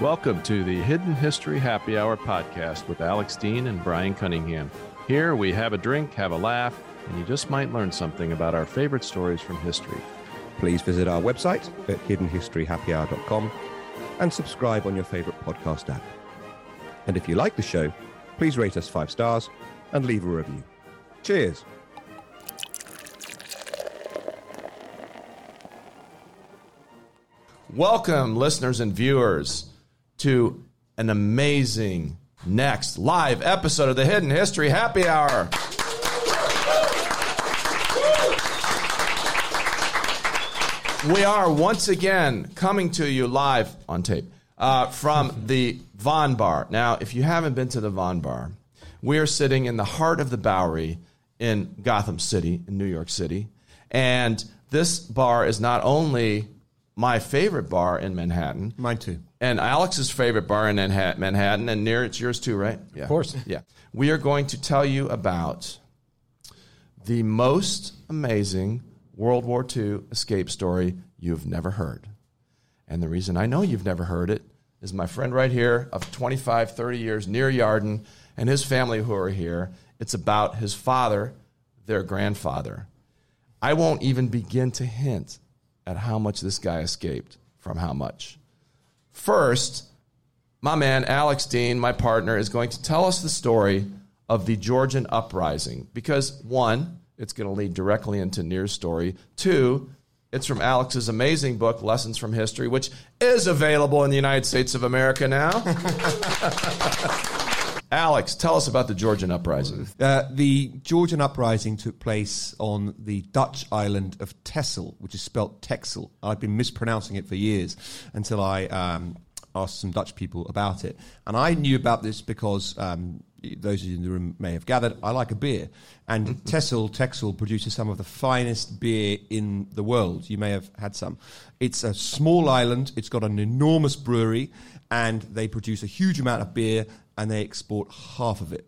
Welcome to the Hidden History Happy Hour podcast with Alex Dean and Brian Cunningham. Here we have a drink, have a laugh, and you just might learn something about our favorite stories from history. Please visit our website at hiddenhistoryhappyhour.com and subscribe on your favorite podcast app. And if you like the show, please rate us five stars and leave a review. Cheers. Welcome, listeners and viewers, to an amazing next live episode of the Hidden History Happy Hour. We are once again coming to you live on tape uh, from the Von Bar. Now, if you haven't been to the Von Bar, we are sitting in the heart of the Bowery in Gotham City, in New York City. And this bar is not only my favorite bar in Manhattan, Mine too. and Alex's favorite bar in Manhattan, and Nir it's yours too, right? Yeah. Of course. Yeah. We are going to tell you about the most amazing World War II escape story you've never heard. And the reason I know you've never heard it is my friend right here of 25, 30 years, Nir Yarden, and his family who are here. It's about his father, their grandfather. I won't even begin to hint at how much this guy escaped from how much. First, my man Alex Dean, my partner, is going to tell us the story of the Georgian uprising because one, it's going to lead directly into Nir's story. Two, it's from Alex's amazing book, Lessons from History, which is available in the United States of America now. Alex, tell us about the Georgian uprising. Uh, the Georgian uprising took place on the Dutch island of Texel, which is spelt Texel. I've been mispronouncing it for years until I um, asked some Dutch people about it. And I knew about this because um, those of you in the room may have gathered, I like a beer. And Texel, Texel produces some of the finest beer in the world. You may have had some. It's a small island, it's got an enormous brewery, and they produce a huge amount of beer and they export half of it.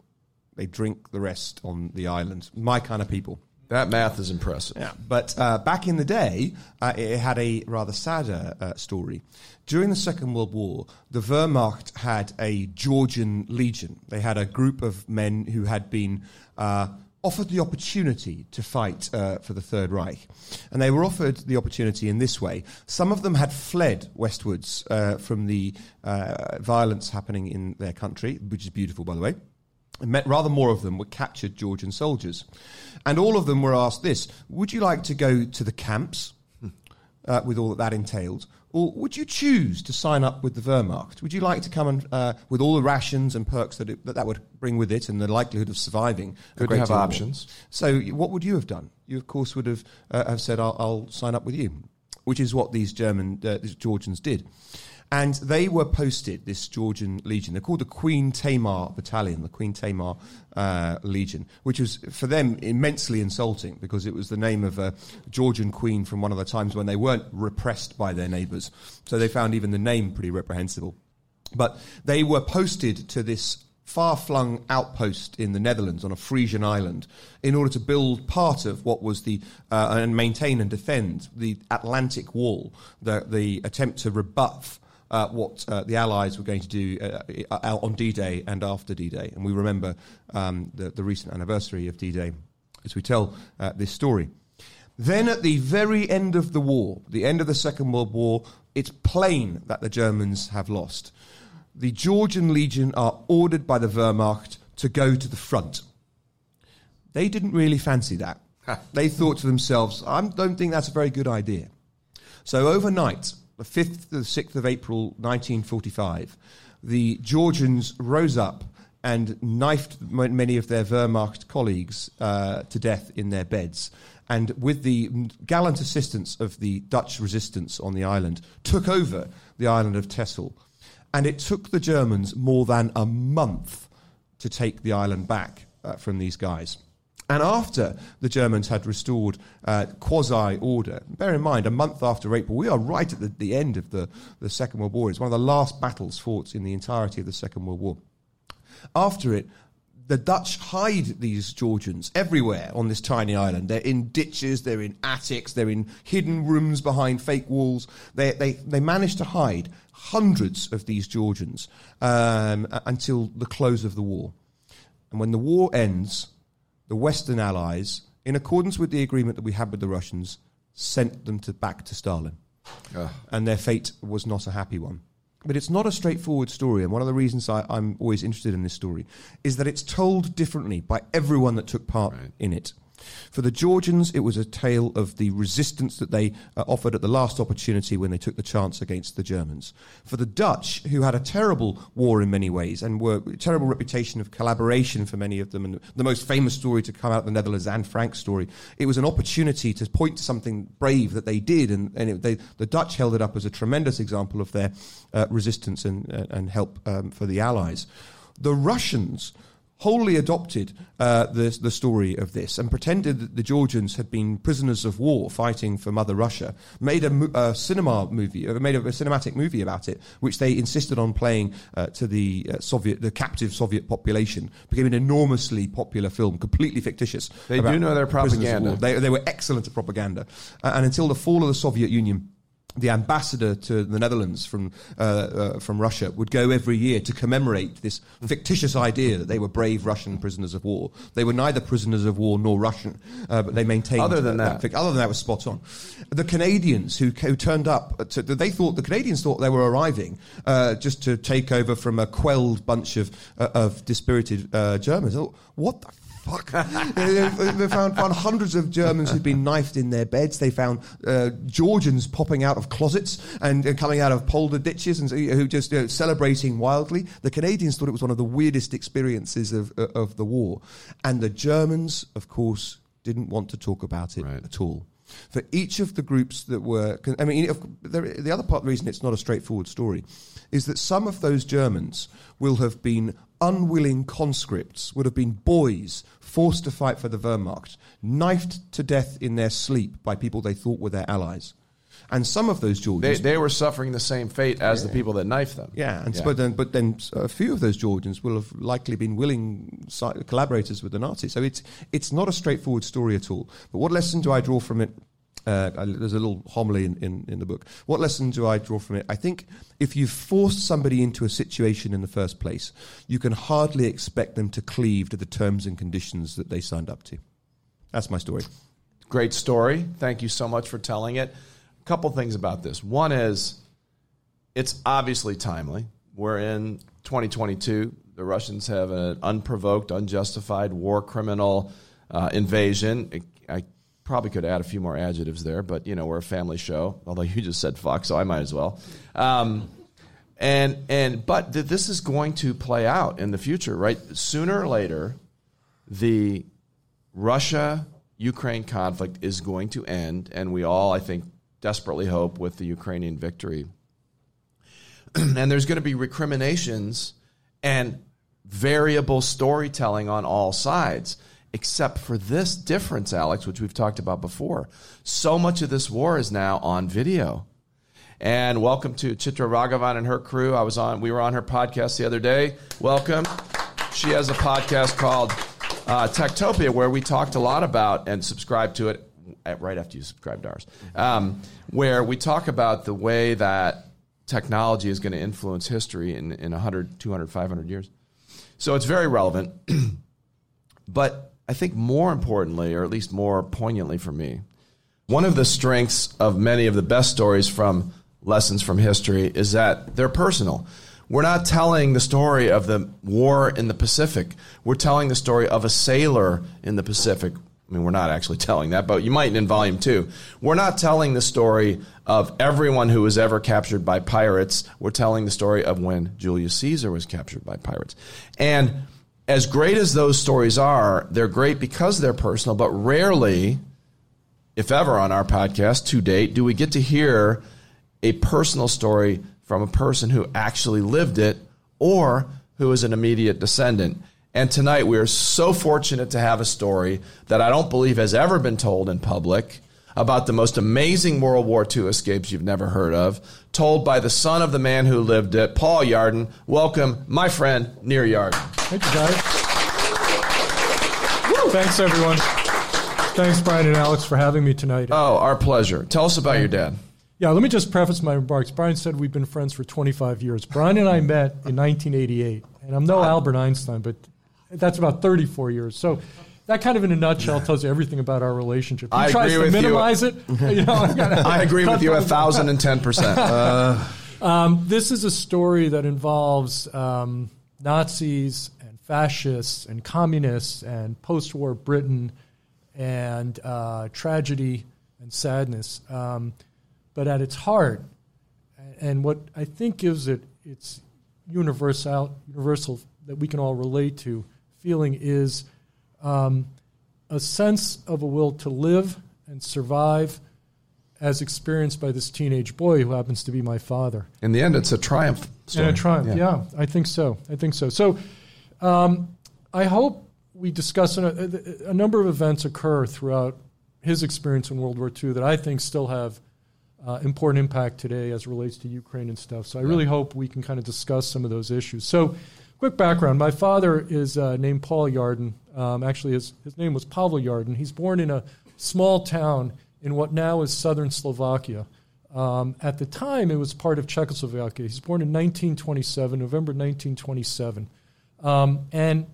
They drink the rest on the island. My kind of people. That math is impressive. Yeah, but uh, back in the day, uh, it had a rather sadder uh, story. During the Second World War, the Wehrmacht had a Georgian legion. They had a group of men who had been uh, offered the opportunity to fight uh, for the Third Reich. And they were offered the opportunity in this way. Some of them had fled westwards uh, from the uh, violence happening in their country, which is beautiful, by the way. And met rather more of them were captured Georgian soldiers. And all of them were asked this Would you like to go to the camps uh, with all that that entailed? Or would you choose to sign up with the Wehrmacht? Would you like to come and, uh, with all the rations and perks that, it, that that would bring with it and the likelihood of surviving? Good to have more? options. So, what would you have done? You, of course, would have, uh, have said, I'll, I'll sign up with you, which is what these German, uh, these Georgians did. And they were posted, this Georgian legion. They're called the Queen Tamar Battalion, the Queen Tamar uh, Legion, which was for them immensely insulting because it was the name of a Georgian queen from one of the times when they weren't repressed by their neighbours. So they found even the name pretty reprehensible. But they were posted to this far flung outpost in the Netherlands on a Frisian island in order to build part of what was the, uh, and maintain and defend the Atlantic Wall, the, the attempt to rebuff uh, what uh, the Allies were going to do uh, uh, on D-Day and after D-Day. And we remember um, the, the recent anniversary of D-Day as we tell uh, this story. Then at the very end of the war, the end of the Second World War, it's plain that the Germans have lost. The Georgian Legion are ordered by the Wehrmacht to go to the front. They didn't really fancy that. they thought to themselves, I don't think that's a very good idea. So overnight, the 5th to the 6th of April 1945, the Georgians rose up and knifed m- many of their Wehrmacht colleagues uh, to death in their beds. And with the gallant assistance of the Dutch resistance on the island, took over the island of Texel. And it took the Germans more than a month to take the island back uh, from these guys. And after the Germans had restored uh, quasi order, bear in mind, a month after April, we are right at the, the end of the, the Second World War. It's one of the last battles fought in the entirety of the Second World War. After it, The Dutch hide these Georgians everywhere on this tiny island. They're in ditches, they're in attics, they're in hidden rooms behind fake walls. They, they, they manage to hide hundreds of these Georgians um, until the close of the war. And when the war ends, the Western Allies, in accordance with the agreement that we had with the Russians, sent them to, back to Stalin. Ah. And their fate was not a happy one. But it's not a straightforward story, and one of the reasons I, am always interested in this story is that it's told differently by everyone that took part right. in it. For the Georgians, it was a tale of the resistance that they uh, offered at the last opportunity when they took the chance against the Germans. For the Dutch, who had a terrible war in many ways and were a terrible reputation of collaboration for many of them, and the most famous story to come out of the Netherlands, Anne Frank's story, it was an opportunity to point to something brave that they did, and, and it, they, the Dutch held it up as a tremendous example of their uh, resistance and, and help um, for the Allies. The Russians wholly adopted uh, the, the story of this and pretended that the Georgians had been prisoners of war fighting for Mother Russia, made a, a cinema movie, uh, made a, a, cinematic movie about it, which they insisted on playing uh, to the uh, Soviet, the captive Soviet population, became an enormously popular film, completely fictitious. They do know their propaganda. They, they were excellent at propaganda. And until the fall of the Soviet Union, the ambassador to the Netherlands from uh, uh, from Russia would go every year to commemorate this fictitious idea that they were brave Russian prisoners of war. They were neither prisoners of war nor Russian, uh, but they maintained. Other than that, that other than that was spot on. The Canadians who, who turned up, to, they thought the Canadians thought they were arriving uh, just to take over from a quelled bunch of uh, of dispirited uh, Germans. What the fuck. they found, found hundreds of Germans who'd been knifed in their beds. They found uh, Georgians popping out of closets and, and, coming out of polder ditches and who just you know, celebrating wildly. The Canadians thought it was one of the weirdest experiences of, uh, of the war. And the Germans, of course, didn't want to talk about it right. at all for each of the groups that were. I mean, the other part of the reason it's not a straightforward story is that some of those Germans will have been unwilling conscripts, would have been boys forced to fight for the Wehrmacht, knifed to death in their sleep by people they thought were their allies. And some of those Georgians, they, they were suffering the same fate as yeah. the people that knifed them. Yeah, and yeah. but then, but then a few of those Georgians will have likely been willing collaborators with the Nazis. So it's it's not a straightforward story at all. But what lesson do I draw from it? Uh, there's a little homily in, in, in, the book. What lesson do I draw from it? I think if you've forced somebody into a situation in the first place, you can hardly expect them to cleave to the terms and conditions that they signed up to. That's my story. Great story. Thank you so much for telling it. A couple things about this. One is it's obviously timely. We're in 2022. The Russians have an unprovoked, unjustified war criminal uh, invasion. I probably could add a few more adjectives there, but you know we're a family show. Although you just said fuck, so I might as well. Um, and and but th- this is going to play out in the future, right? Sooner or later, the Russia Ukraine conflict is going to end, and we all, I think, desperately hope with the Ukrainian victory. and there's going to be recriminations and variable storytelling on all sides except for this difference, Alex, which we've talked about before. So much of this war is now on video. And welcome to Chitra Raghavan and her crew. I was on, we were on her podcast the other day. Welcome. She has a podcast called uh, Techtopia, where we talked a lot about and subscribe to it right after you subscribe to ours, um, where we talk about the way that technology is going to influence history in, in 100, 200, 500 years. So it's very relevant. but I think more importantly, or at least more poignantly for me, one of the strengths of many of the best stories from lessons from history is that they're personal. We're not telling the story of the war in the Pacific. We're telling the story of a sailor in the Pacific. I mean, we're not actually telling that, but you might in volume two. We're not telling the story of everyone who was ever captured by pirates. We're telling the story of when Julius Caesar was captured by pirates. And as great as those stories are, they're great because they're personal, but rarely, if ever on our podcast to date, do we get to hear a personal story from a person who actually lived it or who is an immediate descendant. And tonight we are so fortunate to have a story that I don't believe has ever been told in public about the most amazing World War II escapes you've never heard of, told by the son of the man who lived it, Paul Yarden. Welcome, my friend, Nir Yarden. Thank you, guys. Thanks, everyone. Thanks, Brian and Alex, for having me tonight. Oh, our pleasure. Tell us about your dad. Yeah, let me just preface my remarks. Brian said we've been friends for 25 years. Brian and I met in 1988, and I'm no ah. Albert Einstein, but that's about 34 years. So that kind of, in a nutshell, tells you everything about our relationship. He I tries agree to with you. minimize it. You know, I agree with you a thousand and ten percent. Um, this is a story that involves um, Nazis and fascists and communists and post-war Britain and uh, tragedy and sadness. Um, but at its heart, and what I think gives it its universal, universal that we can all relate to feeling is um, a sense of a will to live and survive as experienced by this teenage boy who happens to be my father. In the end, it's a triumph. Story. And a triumph, yeah. I think so. I think so. So um, I hope we discuss a, a, a number of events occur throughout his experience in World War II that I think still have uh, important impact today as it relates to Ukraine and stuff. So I really hope we can kind of discuss some of those issues. So, quick background: my father is uh, named Paul Yarden. Um, actually, his his name was Pavel Yarden. He's born in a small town in what now is southern Slovakia. Um, at the time, it was part of Czechoslovakia. He's born in 1927, November 1927, um, and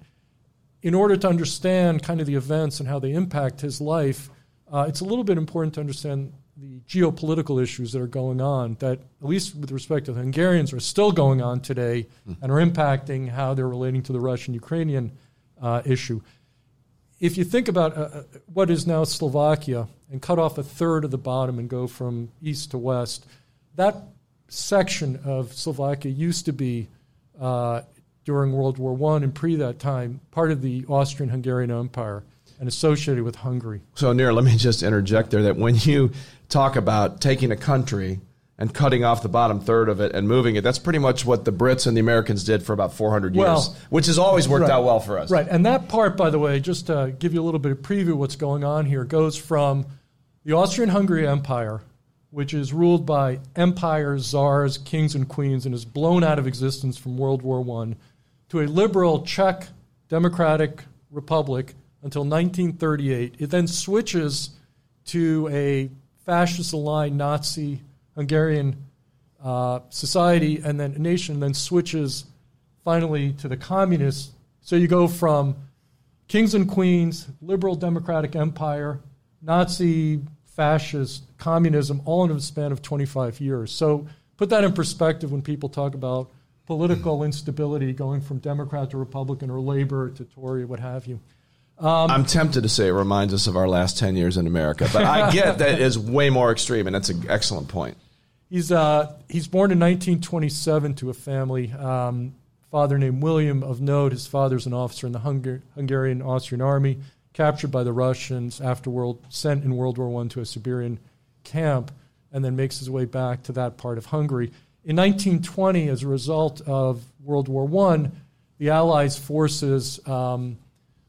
in order to understand kind of the events and how they impact his life, uh, it's a little bit important to understand the geopolitical issues that are going on that, at least with respect to the Hungarians, are still going on today and are impacting how they're relating to the Russian Ukrainian uh, issue. If you think about uh, uh, what is now Slovakia and cut off a third of the bottom and go from east to west, that section of Slovakia used to be uh, during World War I and pre that time part of the Austrian-Hungarian Empire and associated with Hungary. So, Nir, let me just interject there that when you talk about taking a country and cutting off the bottom third of it and moving it, that's pretty much what the Brits and the Americans did for about 400 years, Well, which has always worked right. out well for us. Right, and that part, by the way, just to give you a little bit of preview of what's going on here, goes from the Austrian-Hungary Empire, which is ruled by empires, czars, kings, and queens, and is blown out of existence from World War One, to a liberal Czech democratic republic until 1938. It then switches to a fascist-aligned Nazi Hungarian uh, society and then nation, then switches finally to the communists. So you go from kings and queens, liberal democratic empire, Nazi, fascist, communism, all in a span of 25 years. So put that in perspective when people talk about political instability going from Democrat to Republican or Labor to Tory, what have you. I'm tempted to say it reminds us of our last 10 years in America, but I get that is way more extreme, and that's an excellent point. He's uh, he's born in 1927 to a family. Um, father named William of note. His father's an officer in the Hungar- Hungarian Austrian army, captured by the Russians after world sent in World War One to a Siberian camp, and then makes his way back to that part of Hungary. In 1920, as a result of World War One, the Allies' forces um,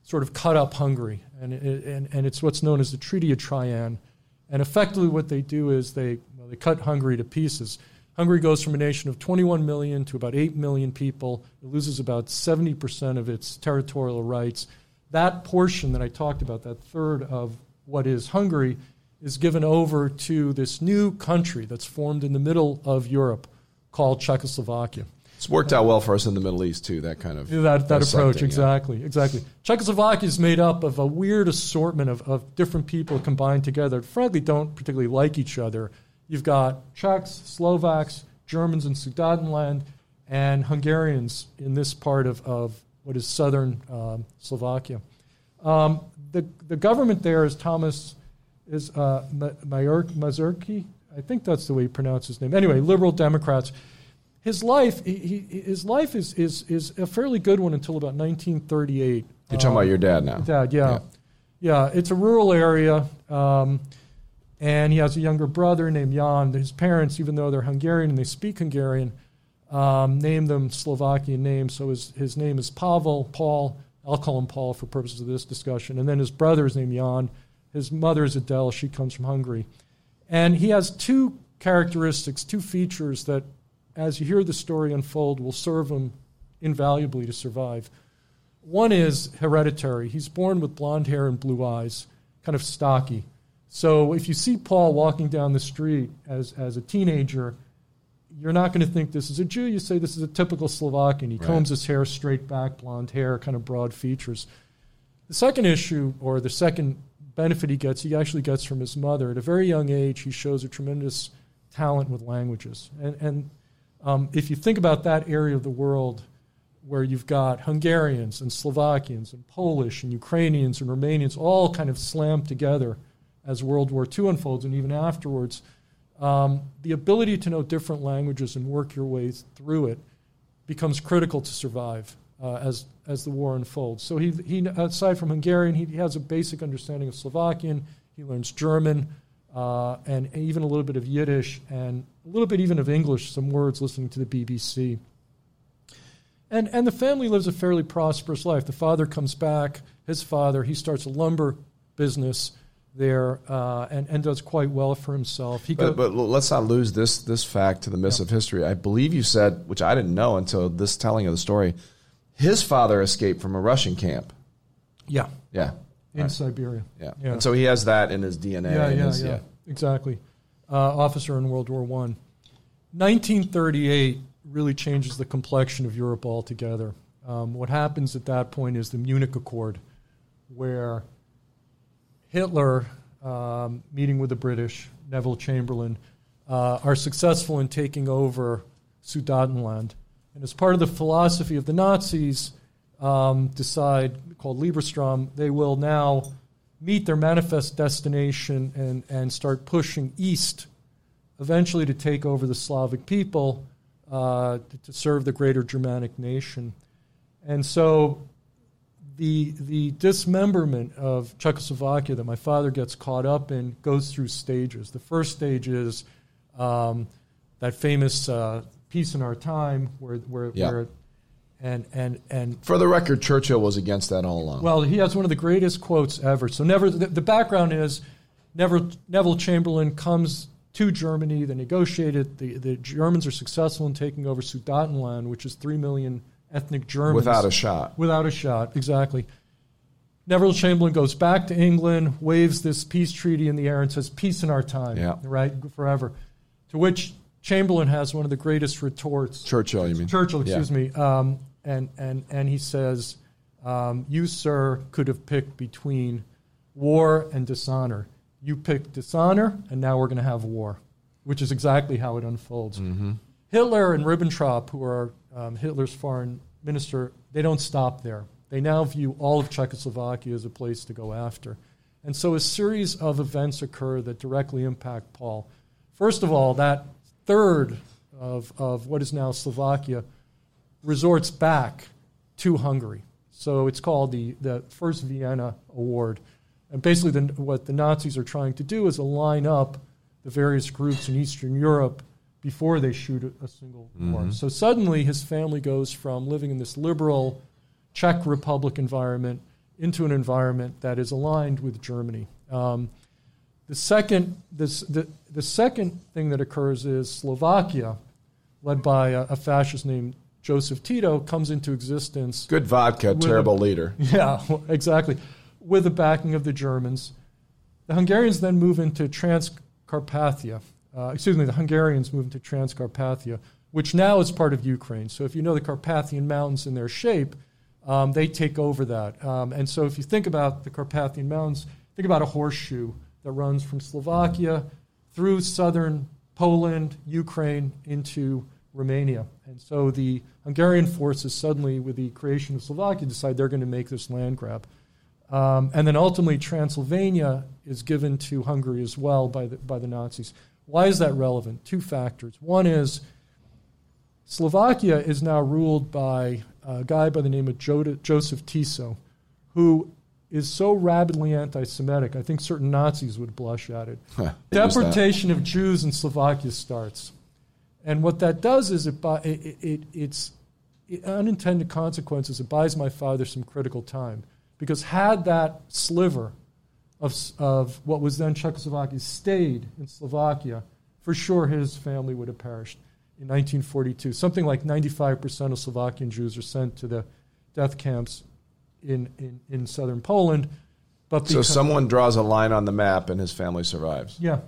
sort of cut up Hungary, and, and and it's what's known as the Treaty of Trian. And effectively, what they do is they well, they cut Hungary to pieces. Hungary goes from a nation of 21 million to about 8 million people. It loses about 70% of its territorial rights. That portion that I talked about, that third of what is Hungary, is given over to this new country that's formed in the middle of Europe called Czechoslovakia. It's worked out well for us in the Middle East, too, that kind of. That, that approach, yeah. exactly, exactly. Czechoslovakia is made up of a weird assortment of, of different people combined together. Frankly, don't particularly like each other. You've got Czechs, Slovaks, Germans in Sudetenland, and Hungarians in this part of, of what is southern um, Slovakia. Um, the, the government there is Thomas is uh, Ma- Mazurki. I think that's the way you pronounce his name. Anyway, liberal Democrats. His life, he, his life is, is, is a fairly good one until about 1938. You're talking about your dad now. Dad, yeah. yeah. it's a rural area. Um, and he has a younger brother named Jan. His parents, even though they're Hungarian and they speak Hungarian, um, named them Slovakian names. So his, his name is Pavel, Paul. I'll call him Paul for purposes of this discussion. And then his brother is named Jan. His mother is Adele. She comes from Hungary. And he has two characteristics, two features that, as you hear the story unfold, will serve him invaluably to survive. One is hereditary. He's born with blonde hair and blue eyes, kind of stocky. So if you see Paul walking down the street as, as a teenager, you're not going to think this is a Jew. You say this is a typical Slovakian. He Right. combs his hair straight back, blonde hair, kind of broad features. The second issue, or the second benefit he gets, he actually gets from his mother. At a very young age, he shows a tremendous talent with languages. And, and um, if you think about that area of the world where you've got Hungarians and Slovakians and Polish and Ukrainians and Romanians all kind of slammed together as World War II unfolds and even afterwards, um, the ability to know different languages and work your way through it becomes critical to survive uh, as as the war unfolds. So he he aside from Hungarian, he has a basic understanding of Slovakian. He learns German uh, and even a little bit of Yiddish and a little bit even of English. Some words listening to the BBC. And and the family lives a fairly prosperous life. The father comes back. His father he starts a lumber business there uh, and and does quite well for himself. He But, go- but let's not lose this this fact to the miss of history. I believe you said, which I didn't know until this telling of the story, his father escaped from a Russian camp. yeah Yeah, in Right. Siberia. yeah. Yeah. And so he has that in his DNA. Yeah, yeah, his- yeah, exactly. Uh, officer in World War One. 1938 really changes the complexion of Europe altogether. Um, what happens at that point is the Munich Accord, where Hitler, um, meeting with the British, Neville Chamberlain, uh, are successful in taking over Sudetenland. And as part of the philosophy of the Nazis, um, decide, called Lieberstrom, they will now meet their manifest destination and, and start pushing east, eventually to take over the Slavic people, uh, to, to serve the greater Germanic nation. And so the, the dismemberment of Czechoslovakia that my father gets caught up in goes through stages. The first stage is um, that famous uh, peace in our time, where, where, Yeah. where and, and, and For the record, Churchill was against that all along. well, he has one of the greatest quotes ever. So, never the, the background is Neville, Neville Chamberlain comes to Germany. They negotiated. The, the Germans are successful in taking over Sudetenland, which is three million ethnic Germans without a shot. without a shot. Exactly. Neville Chamberlain goes back to England, waves this peace treaty in the air, and says, "Peace in our time." Yeah. Right, forever. To which Chamberlain has one of the greatest retorts. Churchill, you mean? Churchill, Yeah. excuse me, um, and and and he says, um, "You, sir, could have picked between war and dishonor. You picked dishonor, and now we're going to have war," which is exactly how it unfolds. Mm-hmm. Hitler and Ribbentrop, who are um, Hitler's foreign minister, they don't stop there. They now view all of Czechoslovakia as a place to go after. And so a series of events occur that directly impact Paul. First of all, that third of, of what is now Slovakia resorts back to Hungary. So it's called the, the First Vienna Award. And basically, the, what the Nazis are trying to do is align up the various groups in Eastern Europe before they shoot a, single war. So suddenly, his family goes from living in this liberal Czech Republic environment into an environment that is aligned with Germany. Um, the second, this, the, the second thing that occurs is Slovakia, led by a, a fascist named Joseph Tito, comes into existence. Good vodka, terrible a- leader. Yeah, exactly. With the backing of the Germans. The Hungarians then move into Transcarpathia. Uh, excuse me, the Hungarians move into Transcarpathia, which now is part of Ukraine. So if you know the Carpathian Mountains in their shape, um, they take over that. Um, and so if you think about the Carpathian Mountains, think about a horseshoe that runs from Slovakia through southern Poland, Ukraine, into Romania. And so the Hungarian forces suddenly, with the creation of Slovakia, decide they're going to make this land grab. Um, and then ultimately, Transylvania is given to Hungary as well by the, by the Nazis. Why is that relevant? Two factors. One is Slovakia is now ruled by a guy by the name of Joseph Tiso, who is so rabidly anti Semitic, I think certain Nazis would blush at it. Huh, what was that? Deportation of Jews in Slovakia starts. And what that does is it, bu- it, it, it's it, unintended consequences. It buys my father some critical time. Because had that sliver of, of what was then Czechoslovakia stayed in Slovakia, for sure his family would have perished in 1942. Something like 95% of Slovakian Jews are sent to the death camps in, in, in southern Poland. But So someone draws a line on the map and his family survives. yeah,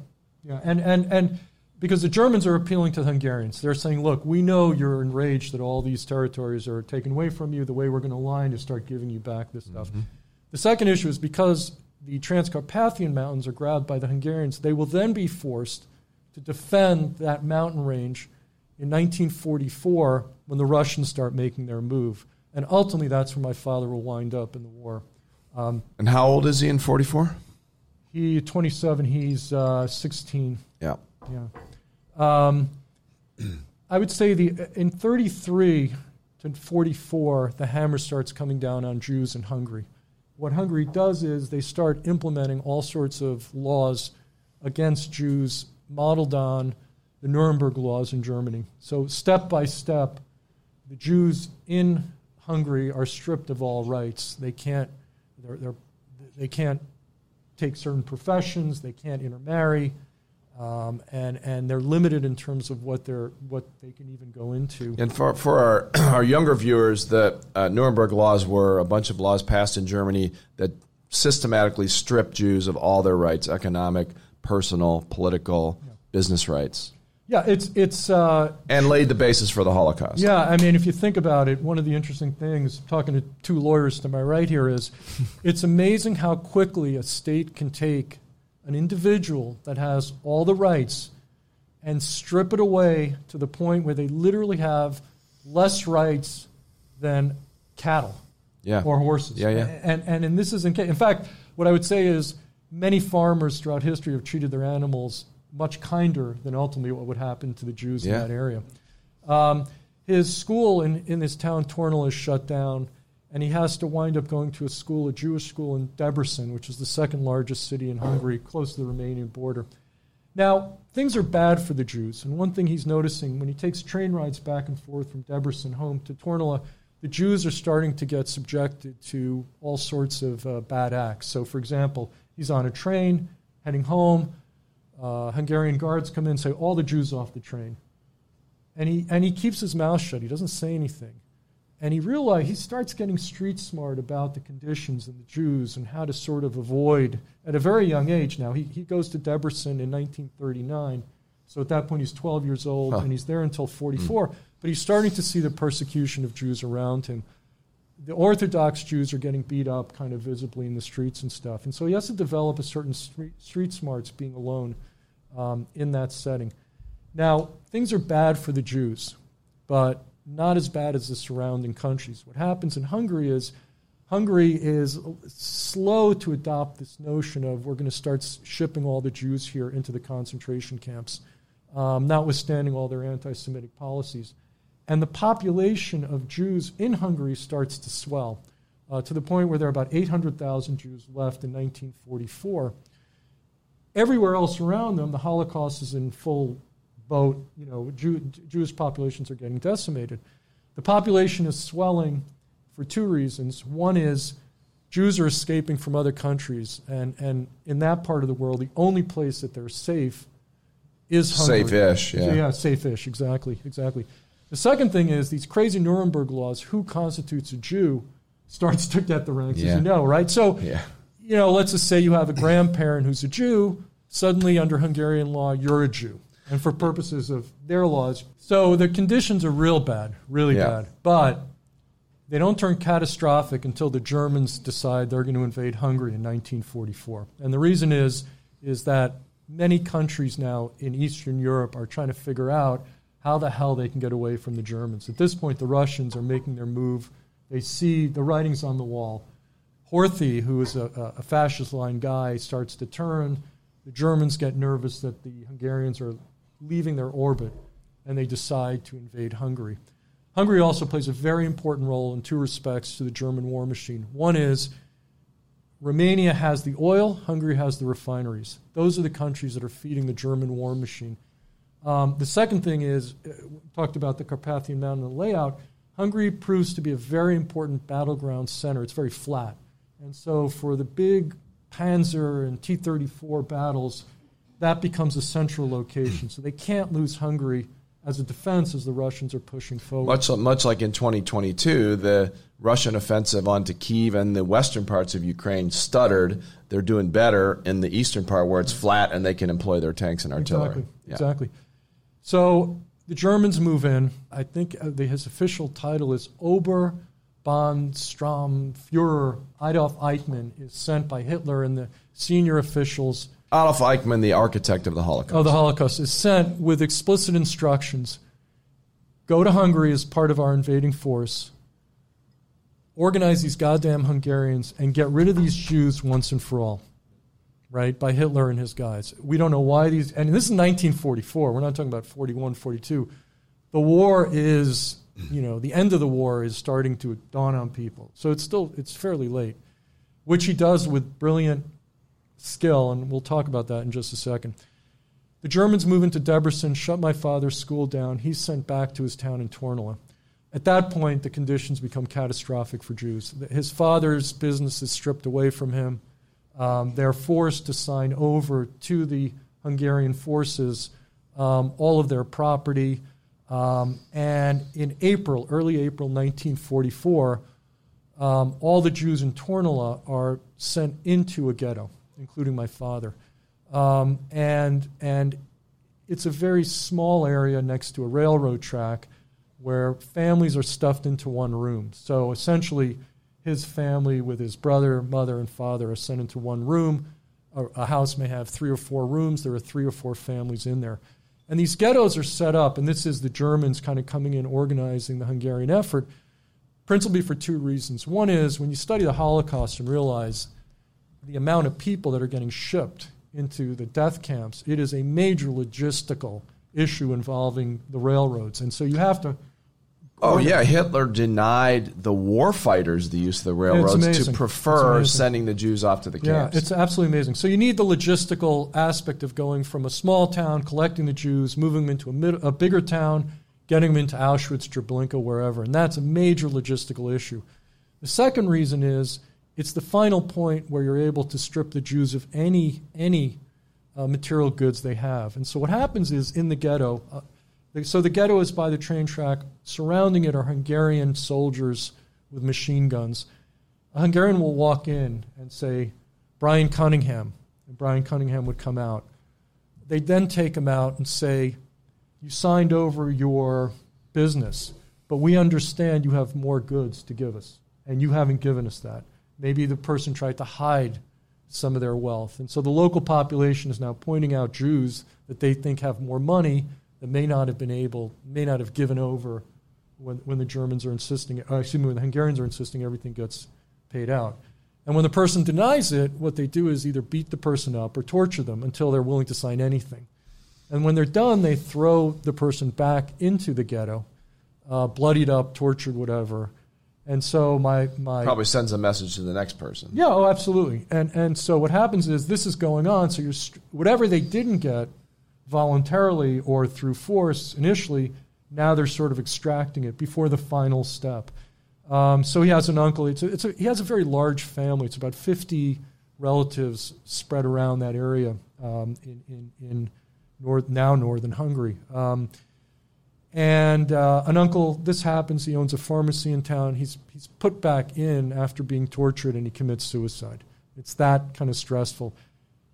yeah, and and and because the Germans are appealing to the Hungarians, they're saying, "Look, we know you're enraged that all these territories are taken away from you. The way we're going to align is start giving you back this stuff." The second issue is because the Transcarpathian mountains are grabbed by the Hungarians, they will then be forced to defend that mountain range in 1944 when the Russians start making their move, and ultimately that's where my father will wind up in the war. Um, And how old is he in 44? he 27, he's uh, 16. Yeah. Yeah. Um, I would say the in 33 to 44, the hammer starts coming down on Jews in Hungary. What Hungary does is they start implementing all sorts of laws against Jews modeled on the Nuremberg laws in Germany. So step by step, the Jews in Hungary are stripped of all rights. They can't they're, they're, they can't take certain professions. They can't intermarry um, and and they're limited in terms of what they're what they can even go into. And for, for our, our younger viewers, the uh, Nuremberg laws were a bunch of laws passed in Germany that systematically stripped Jews of all their rights economic, personal, political, business rights Yeah, it's it's uh, and laid the basis for the Holocaust. yeah. I mean, if you think about it, one of the interesting things talking to two lawyers to my right here is, it's amazing how quickly a state can take an individual that has all the rights and strip it away to the point where they literally have less rights than cattle. Yeah. or horses. Yeah, yeah. And and and this is in in fact, what I would say is many farmers throughout history have treated their animals much kinder than ultimately what would happen to the Jews Yeah. in that area. Um, his school in in this town Tornala is shut down, and he has to wind up going to a school, a Jewish school in Debrecen, which is the second largest city in Hungary, close to the Romanian border. Now, things are bad for the Jews. And one thing he's noticing when he takes train rides back and forth from Debrecen home to Tornala, the Jews are starting to get subjected to all sorts of uh, bad acts. So, for example, he's on a train heading home. Uh, Hungarian guards come in say, All the Jews off the train. And he, and he keeps his mouth shut. He doesn't say anything. And he realized he starts getting street smart about the conditions and the Jews and how to sort of avoid at a very young age. Now he, he goes to Debrecen in 1939, so at that point he's 12 years old Huh. and he's there until 44. But he's starting to see the persecution of Jews around him. The Orthodox Jews are getting beat up kind of visibly in the streets and stuff, and so he has to develop a certain street, street smarts being alone um, in that setting. Now things are bad for the Jews, but not as bad as the surrounding countries. What happens in Hungary is Hungary is slow to adopt this notion of we're going to start shipping all the Jews here into the concentration camps, um, notwithstanding all their anti Semitic policies. And the population of Jews in Hungary starts to swell uh, to the point where there are about 800,000 Jews left in 1944. Everywhere else around them, the Holocaust is in full boat. You know, Jew, Jewish populations are getting decimated. The population is swelling for two reasons. One is Jews are escaping from other countries, and, and in that part of the world, the only place that they're safe is Hungary. Safe-ish, yeah. yeah, safe-ish, exactly, exactly. The second thing is these crazy Nuremberg laws. Who constitutes a Jew starts to get the ranks, Yeah. as you know, right? So, Yeah. you know, let's just say you have a grandparent who's a Jew. Suddenly, under Hungarian law, you're a Jew, and for purposes of their laws, so the conditions are real bad, really Yeah. bad. But they don't turn catastrophic until the Germans decide they're going to invade Hungary in 1944. And the reason is is that many countries now in Eastern Europe are trying to figure out how the hell they can get away from the Germans. At this point, the Russians are making their move. They see the writings on the wall. Horthy, who is a, a- a fascist line guy, starts to turn. The Germans get nervous that the Hungarians are leaving their orbit, and they decide to invade Hungary. Hungary also plays a very important role in two respects to the German war machine. One is Romania has the oil, Hungary has the refineries. Those are the countries that are feeding the German war machine. Um, the second thing is, uh, we talked about the Carpathian Mountain layout. Hungary proves to be a very important battleground center. It's very flat. And so for the big Panzer and T 34 battles, that becomes a central location. So they can't lose Hungary as a defense as the Russians are pushing forward. Much, much like in 2022, the Russian offensive onto Kiev and the western parts of Ukraine stuttered. They're doing better in the eastern part where it's flat and they can employ their tanks and artillery. Exactly. Yeah. Exactly. So the Germans move in. I think uh, the, his official title is Oberbahnsturmführer Adolf Eichmann is sent by Hitler and the senior officials Adolf Eichmann, the architect of the Holocaust. of the Holocaust, is sent with explicit instructions go to Hungary as part of our invading force, organize these goddamn Hungarians, and get rid of these Jews once and for all. Right? By Hitler and his guys. We don't know why these, and this is 1944. We're not talking about 41, 42. The war is, you know, the end of the war is starting to dawn on people. So it's still, it's fairly late, which he does with brilliant skill, and we'll talk about that in just a second. The Germans move into Debrecen, shut my father's school down. He's sent back to his town in Tornala. At that point, the conditions become catastrophic for Jews. His father's business is stripped away from him. Um, they're forced to sign over to the Hungarian forces um, all of their property. Um, and in April, early April 1944, um, all the Jews in Tornala are sent into a ghetto, including my father. Um, and, and it's a very small area next to a railroad track where families are stuffed into one room. So essentially, his family with his brother, mother, and father are sent into one room. A, a, house may have three or four rooms. There are three or four families in there. And these ghettos are set up, and this is the Germans kind of coming in organizing the Hungarian effort, principally for two reasons. One is when you study the Holocaust and realize the amount of people that are getting shipped into the death camps, it is a major logistical issue involving the railroads. And so you have to Oh yeah, Hitler denied the war fighters the use of the railroads to prefer sending the Jews off to the camps. Yeah, it's absolutely amazing. So you need the logistical aspect of going from a small town, collecting the Jews, moving them into a, mid, a bigger town, getting them into Auschwitz, Treblinka, wherever, and that's a major logistical issue. The second reason is it's the final point where you're able to strip the Jews of any any uh, material goods they have. And so what happens is in the ghetto. Uh, so the ghetto is by the train track. Surrounding it are Hungarian soldiers with machine guns. A Hungarian will walk in and say, Brian Cunningham. And Brian Cunningham would come out. They'd then take him out and say, You signed over your business, but we understand you have more goods to give us, and you haven't given us that. Maybe the person tried to hide some of their wealth. And so the local population is now pointing out Jews that they think have more money that may not have been able, may not have given over when, when the Germans are insisting, uh, excuse me, when the Hungarians are insisting everything gets paid out. And when the person denies it, what they do is either beat the person up or torture them until they're willing to sign anything. And when they're done, they throw the person back into the ghetto, uh, bloodied up, tortured, whatever. And so my, my probably sends a message to the next person. Yeah, oh, absolutely. And and so what happens is this is going on. So you're whatever they didn't get voluntarily or through force initially, now they're sort of extracting it before the final step. Um, so he has an uncle. It's a, it's a, he has a very large family. It's about 50 relatives spread around that area um, in, in, in north, now northern Hungary. Um, and uh, an uncle, this happens, he owns a pharmacy in town. He's, he's put back in after being tortured and he commits suicide. It's that kind of stressful.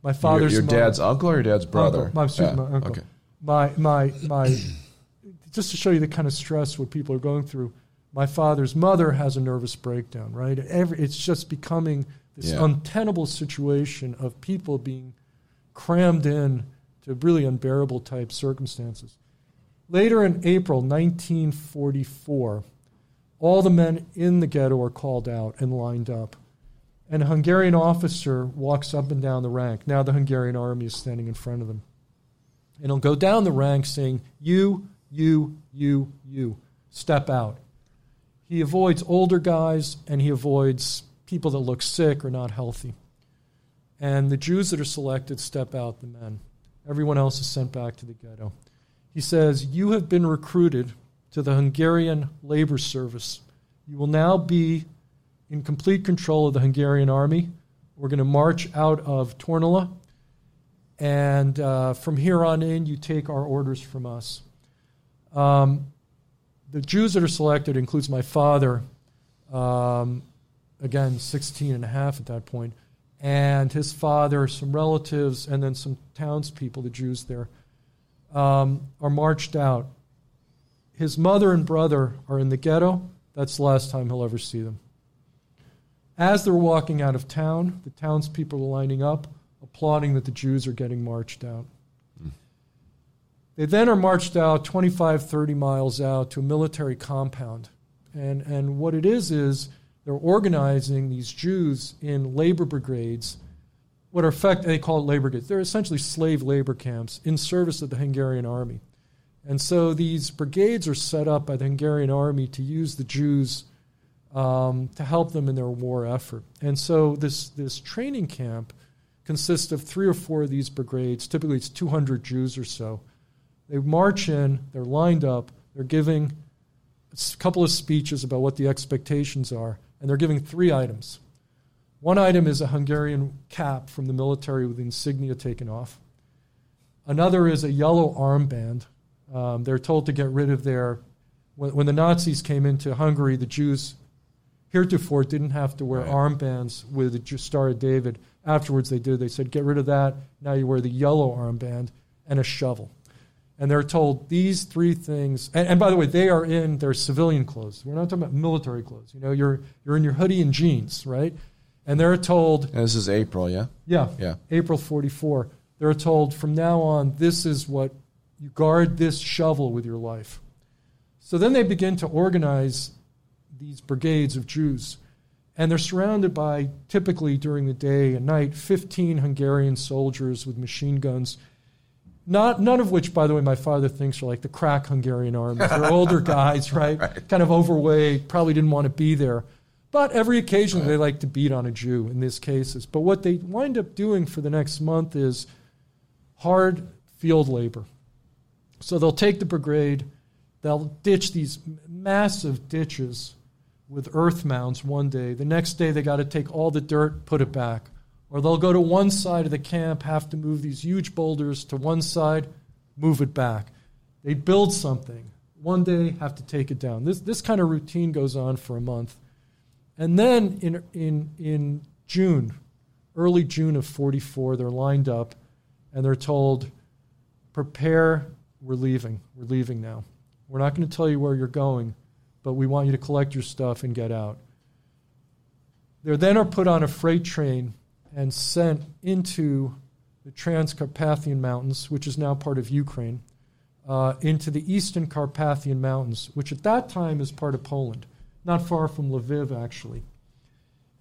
My father's your, your dad's uncle or your dad's brother? Uncle, my, yeah. my uncle. Okay. My my my. just to show you the kind of stress what people are going through. My father's mother has a nervous breakdown. Right. Every, it's just becoming this yeah. untenable situation of people being crammed in to really unbearable type circumstances. Later in April 1944, all the men in the ghetto are called out and lined up and a Hungarian officer walks up and down the rank. Now the Hungarian army is standing in front of them. And he'll go down the rank saying, You, you, you, you, step out. He avoids older guys and he avoids people that look sick or not healthy. And the Jews that are selected step out, the men. Everyone else is sent back to the ghetto. He says, You have been recruited to the Hungarian labor service. You will now be in complete control of the Hungarian army. We're going to march out of Tornala, and uh, from here on in, you take our orders from us. Um, the Jews that are selected includes my father, um, again, 16 and a half at that point, and his father, some relatives, and then some townspeople, the Jews there, um, are marched out. His mother and brother are in the ghetto. That's the last time he'll ever see them. As they're walking out of town, the townspeople are lining up, applauding that the Jews are getting marched out. They then are marched out 25, 30 miles out to a military compound. And, and what it is, is they're organizing these Jews in labor brigades. What are effect, they call it labor brigades. They're essentially slave labor camps in service of the Hungarian army. And so these brigades are set up by the Hungarian army to use the Jews um, to help them in their war effort. And so this, this training camp consists of three or four of these brigades. Typically, it's 200 Jews or so. They march in, they're lined up, they're giving a couple of speeches about what the expectations are, and they're giving three items. One item is a Hungarian cap from the military with the insignia taken off. Another is a yellow armband. Um, they're told to get rid of their. When, when, the Nazis came into Hungary, the Jews heretofore didn't have to wear right. armbands with the Star of David. Afterwards, they did. They said, get rid of that. Now you wear the yellow armband and a shovel and they're told these three things. And, and, by the way, they are in their civilian clothes. We're not talking about military clothes. You know, you're you're in your hoodie and jeans, right? And they're told. And this is April, yeah. Yeah. Yeah. April '44. They're told from now on, this is what you guard this shovel with your life. So then they begin to organize these brigades of Jews. And they're surrounded by, typically during the day and night, 15 Hungarian soldiers with machine guns not, none of which, by the way, my father thinks are like the crack Hungarian army. They're older guys, right? right? Kind of overweight, probably didn't want to be there. But every occasion they like to beat on a Jew in these cases. But what they wind up doing for the next month is hard field labor. So they'll take the brigade, they'll ditch these massive ditches with earth mounds one day. The next day they got to take all the dirt, put it back. Or they'll go to one side of the camp, have to move these huge boulders to one side, move it back. They build something. One day, have to take it down. This, this kind of routine goes on for a month. And then in, in, in June, early June of 44, they're lined up and they're told, prepare, we're leaving. We're leaving now. We're not going to tell you where you're going, but we want you to collect your stuff and get out. They then are put on a freight train and sent into the Transcarpathian Mountains, which is now part of Ukraine, uh, into the Eastern Carpathian Mountains, which at that time is part of Poland, not far from Lviv, actually.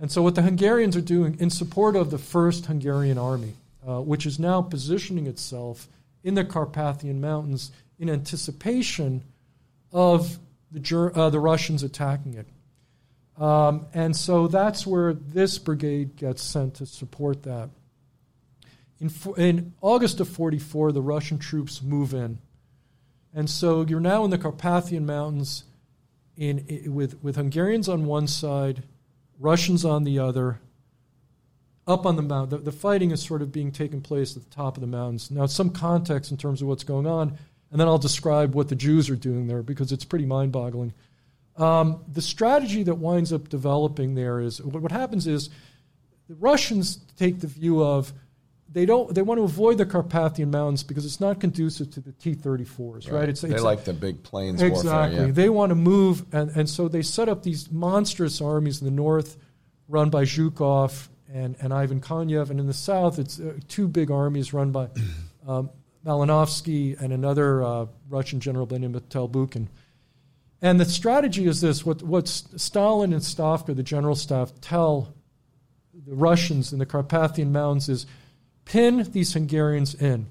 And so, what the Hungarians are doing in support of the First Hungarian Army, uh, which is now positioning itself in the Carpathian Mountains in anticipation of the, uh, the Russians attacking it. Um, and so that's where this brigade gets sent to support that. In, in August of 44, the Russian troops move in. And so you're now in the Carpathian Mountains in, with, with Hungarians on one side, Russians on the other, up on the mountain. The, the, fighting is sort of being taken place at the top of the mountains. Now, some context in terms of what's going on, and then I'll describe what the Jews are doing there because it's pretty mind boggling. Um, the strategy that winds up developing there is what, what happens is the Russians take the view of they don't they want to avoid the Carpathian Mountains because it's not conducive to the T-34s, right? right? It's, they it's like the big plains exactly. warfare. Yeah. They want to move, and, and so they set up these monstrous armies in the north, run by Zhukov and, and Ivan Konyev, and in the south, it's uh, two big armies run by um, Malinovsky and another uh, Russian general by the name of Tolbukhin. And the strategy is this what, what Stalin and Stavka, the general staff, tell the Russians in the Carpathian Mountains is pin these Hungarians in.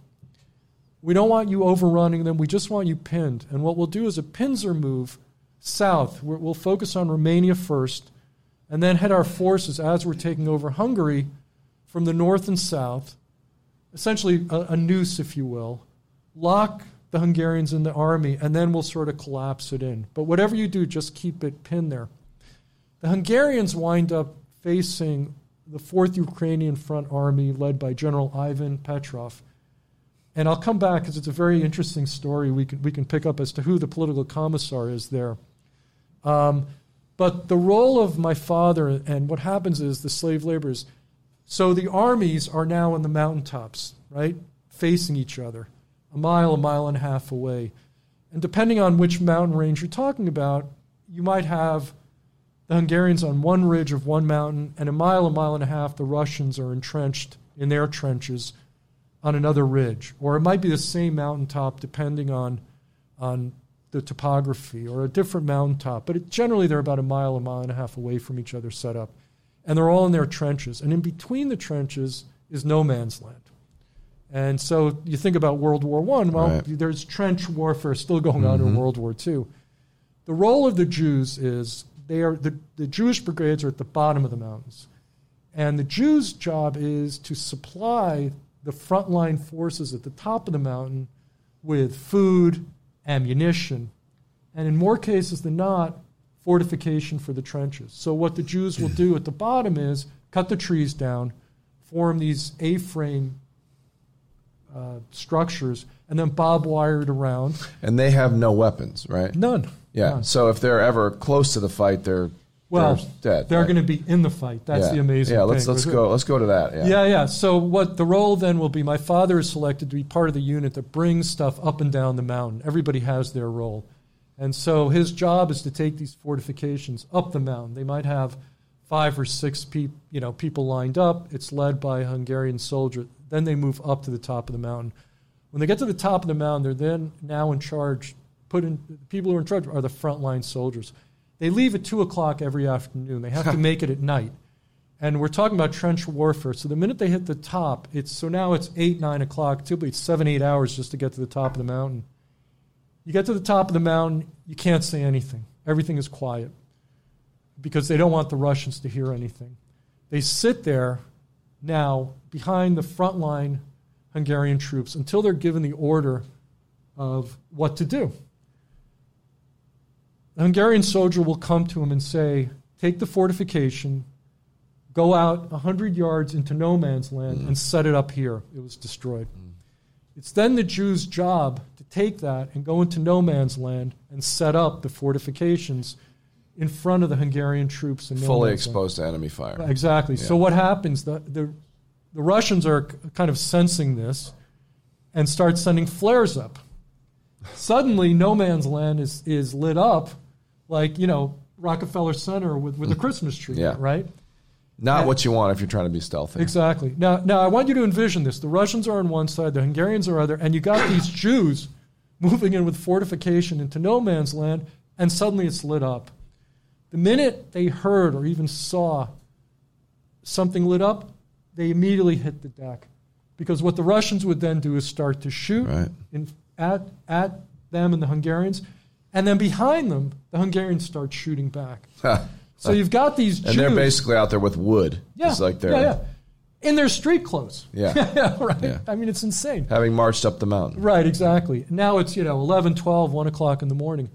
We don't want you overrunning them, we just want you pinned. And what we'll do is a pincer move south. we will focus on Romania first, and then head our forces as we're taking over Hungary from the north and south, essentially a, a noose, if you will, lock the Hungarians in the army, and then we'll sort of collapse it in. But whatever you do, just keep it pinned there. The Hungarians wind up facing the 4th Ukrainian Front Army led by General Ivan Petrov. and I'll come back because it's a very interesting story we can, we can pick up as to who the political commissar is there. Um, but the role of my father and what happens is the slave laborers, so the armies are now on the mountaintops, right, facing each other, a mile, a mile and a half away. And depending on which mountain range you're talking about, you might have the Hungarians on one ridge of one mountain, and a mile, a mile and a half, the Russians are entrenched in their trenches on another ridge. Or it might be the same mountaintop depending on, on the topography, or a different mountaintop. But it, generally, they're about a mile, a mile and a half away from each other set up. And they're all in their trenches. And in between the trenches is no man's land. And so you think about World War One. Well, Right. there's trench warfare still going on Mm-hmm. in World War Two. The role of the Jews is they are the, the Jewish brigades are at the bottom of the mountains, and the Jews' job is to supply the frontline forces at the top of the mountain with food, ammunition, and in more cases than not, fortification for the trenches. So what the Jews will do at the bottom is cut the trees down, form these A-frame uh, structures, and then bob wire it around. And they have no weapons, right? None. Yeah. None. So if they're ever close to the fight, they're Well, they're dead. They're right? going to be in the fight. That's yeah. the amazing thing. Yeah. Let's let's go. Let's go to that. Yeah. Yeah, yeah. So what the role then will be? My father is selected to be part of the unit that brings stuff up and down the mountain. Everybody has their role, and so his job is to take these fortifications up the mountain. They might have five or six peop, you know, people lined up. It's led by a Hungarian soldier. Then they move up to the top of the mountain. When they get to the top of the mountain, they're then now in charge. Put in the people who are in charge are the frontline soldiers. They leave at two o'clock every afternoon. They have to make it at night. And we're talking about trench warfare. So the minute they hit the top, it's so now it's eight, nine o'clock. Typically it's seven, eight hours just to get to the top of the mountain. You get to the top of the mountain, you can't say anything. Everything is quiet because they don't want the Russians to hear anything. They sit there now behind the front line Hungarian troops until they're given the order of what to do. The Hungarian soldier will come to him and say, Take the fortification, go out 100 yards into no man's land, and mm. set it up here. It was destroyed. Mm. It's then the Jews' job to take that and go into no man's land and set up the fortifications in front of the Hungarian troops and no Fully man's land. exposed to enemy fire. Exactly. So what happens? The, the the Russians are kind of sensing this and start sending flares up. Suddenly, no man's land is is lit up like you know Rockefeller Center with with a mm. Christmas tree, Yeah. right? Not And- what you want if you're trying to be stealthy. Exactly. Now, now I want you to envision this: the Russians are on one side, the Hungarians are other, and you got these Jews moving in with fortification into no man's land, and suddenly it's lit up. The minute they heard or even saw something lit up, they immediately hit the deck, because what the Russians would then do is start to shoot Right. in, at at them and the Hungarians, and then behind them, the Hungarians start shooting back. So you've got these Jews. and Jews. they're basically out there with wood. Yeah, It's like they're yeah, yeah. In their street clothes. Yeah. yeah, right. Yeah. I mean, it's insane. having marched up the mountain. Right, exactly. Now it's, you know, 11, 12, 1 o'clock in the morning.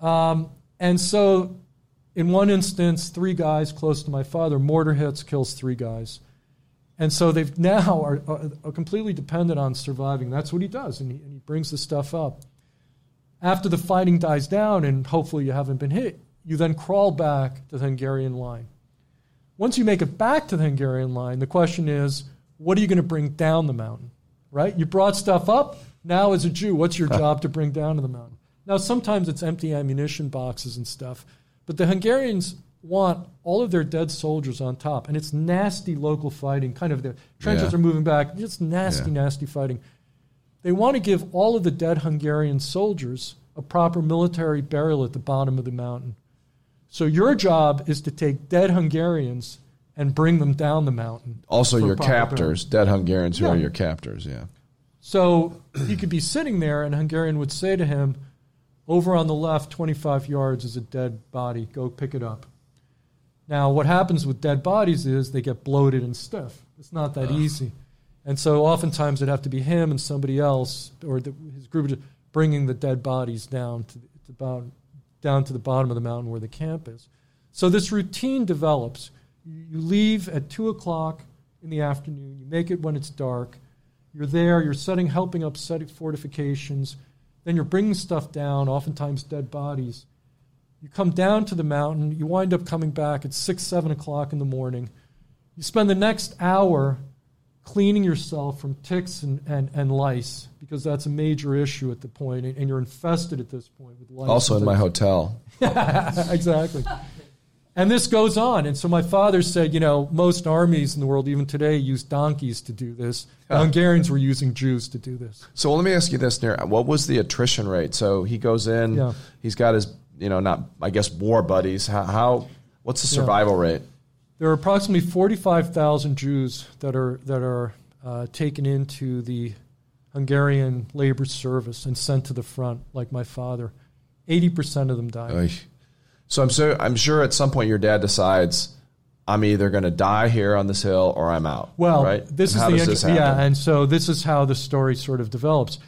Um, and so in one instance, three guys close to my father, mortar hits, kills three guys. And so they've now are, are, are completely dependent on surviving. That's what he does, and he, and he brings the stuff up. After the fighting dies down, and hopefully you haven't been hit, you then crawl back to the Hungarian line. Once you make it back to the Hungarian line, the question is, what are you going to bring down the mountain? Right? You brought stuff up. Now, as a Jew, what's your job to bring down to the mountain? Now, sometimes it's empty ammunition boxes and stuff, but the Hungarians want all of their dead soldiers on top, and it's nasty local fighting. Kind of the trenches Yeah. are moving back. It's nasty, Yeah. nasty fighting. They want to give all of the dead Hungarian soldiers a proper military burial at the bottom of the mountain. So your job is to take dead Hungarians and bring them down the mountain. Also, your captors, dead Hungarians who Yeah. are your captors. Yeah. So he could be sitting there, and a Hungarian would say to him, Over on the left, 25 yards is a dead body. Go pick it up. Now, what happens with dead bodies is they get bloated and stiff. It's not that easy. And so oftentimes it'd have to be him and somebody else, or the, his group, bringing the dead bodies down to, the, to about, down to the bottom of the mountain where the camp is. So this routine develops. You leave at 2 o'clock in the afternoon, you make it when it's dark, You're there. You're setting, helping up setting fortifications. Then you're bringing stuff down, oftentimes dead bodies. You come down to the mountain. You wind up coming back at six, seven o'clock in the morning. You spend the next hour cleaning yourself from ticks and, and, and lice because that's a major issue at the point, and, and you're infested at this point with lice. Also in my hotel. exactly. And this goes on. And so my father said, you know, most armies in the world, even today, use donkeys to do this. The Hungarians were using Jews to do this. So let me ask you this, Nir. What was the attrition rate? So he goes in, Yeah. he's got his, you know, not, I guess, war buddies. How, how what's the Yeah. survival rate? There are approximately 45,000 Jews that are, that are uh, taken into the Hungarian labor service and sent to the front, like my father. 80% of them died. Oy. So I'm so I'm sure at some point your dad decides I'm either going to die here on this hill or I'm out. Well, right? this is the this yeah, and so this is how the story sort of develops.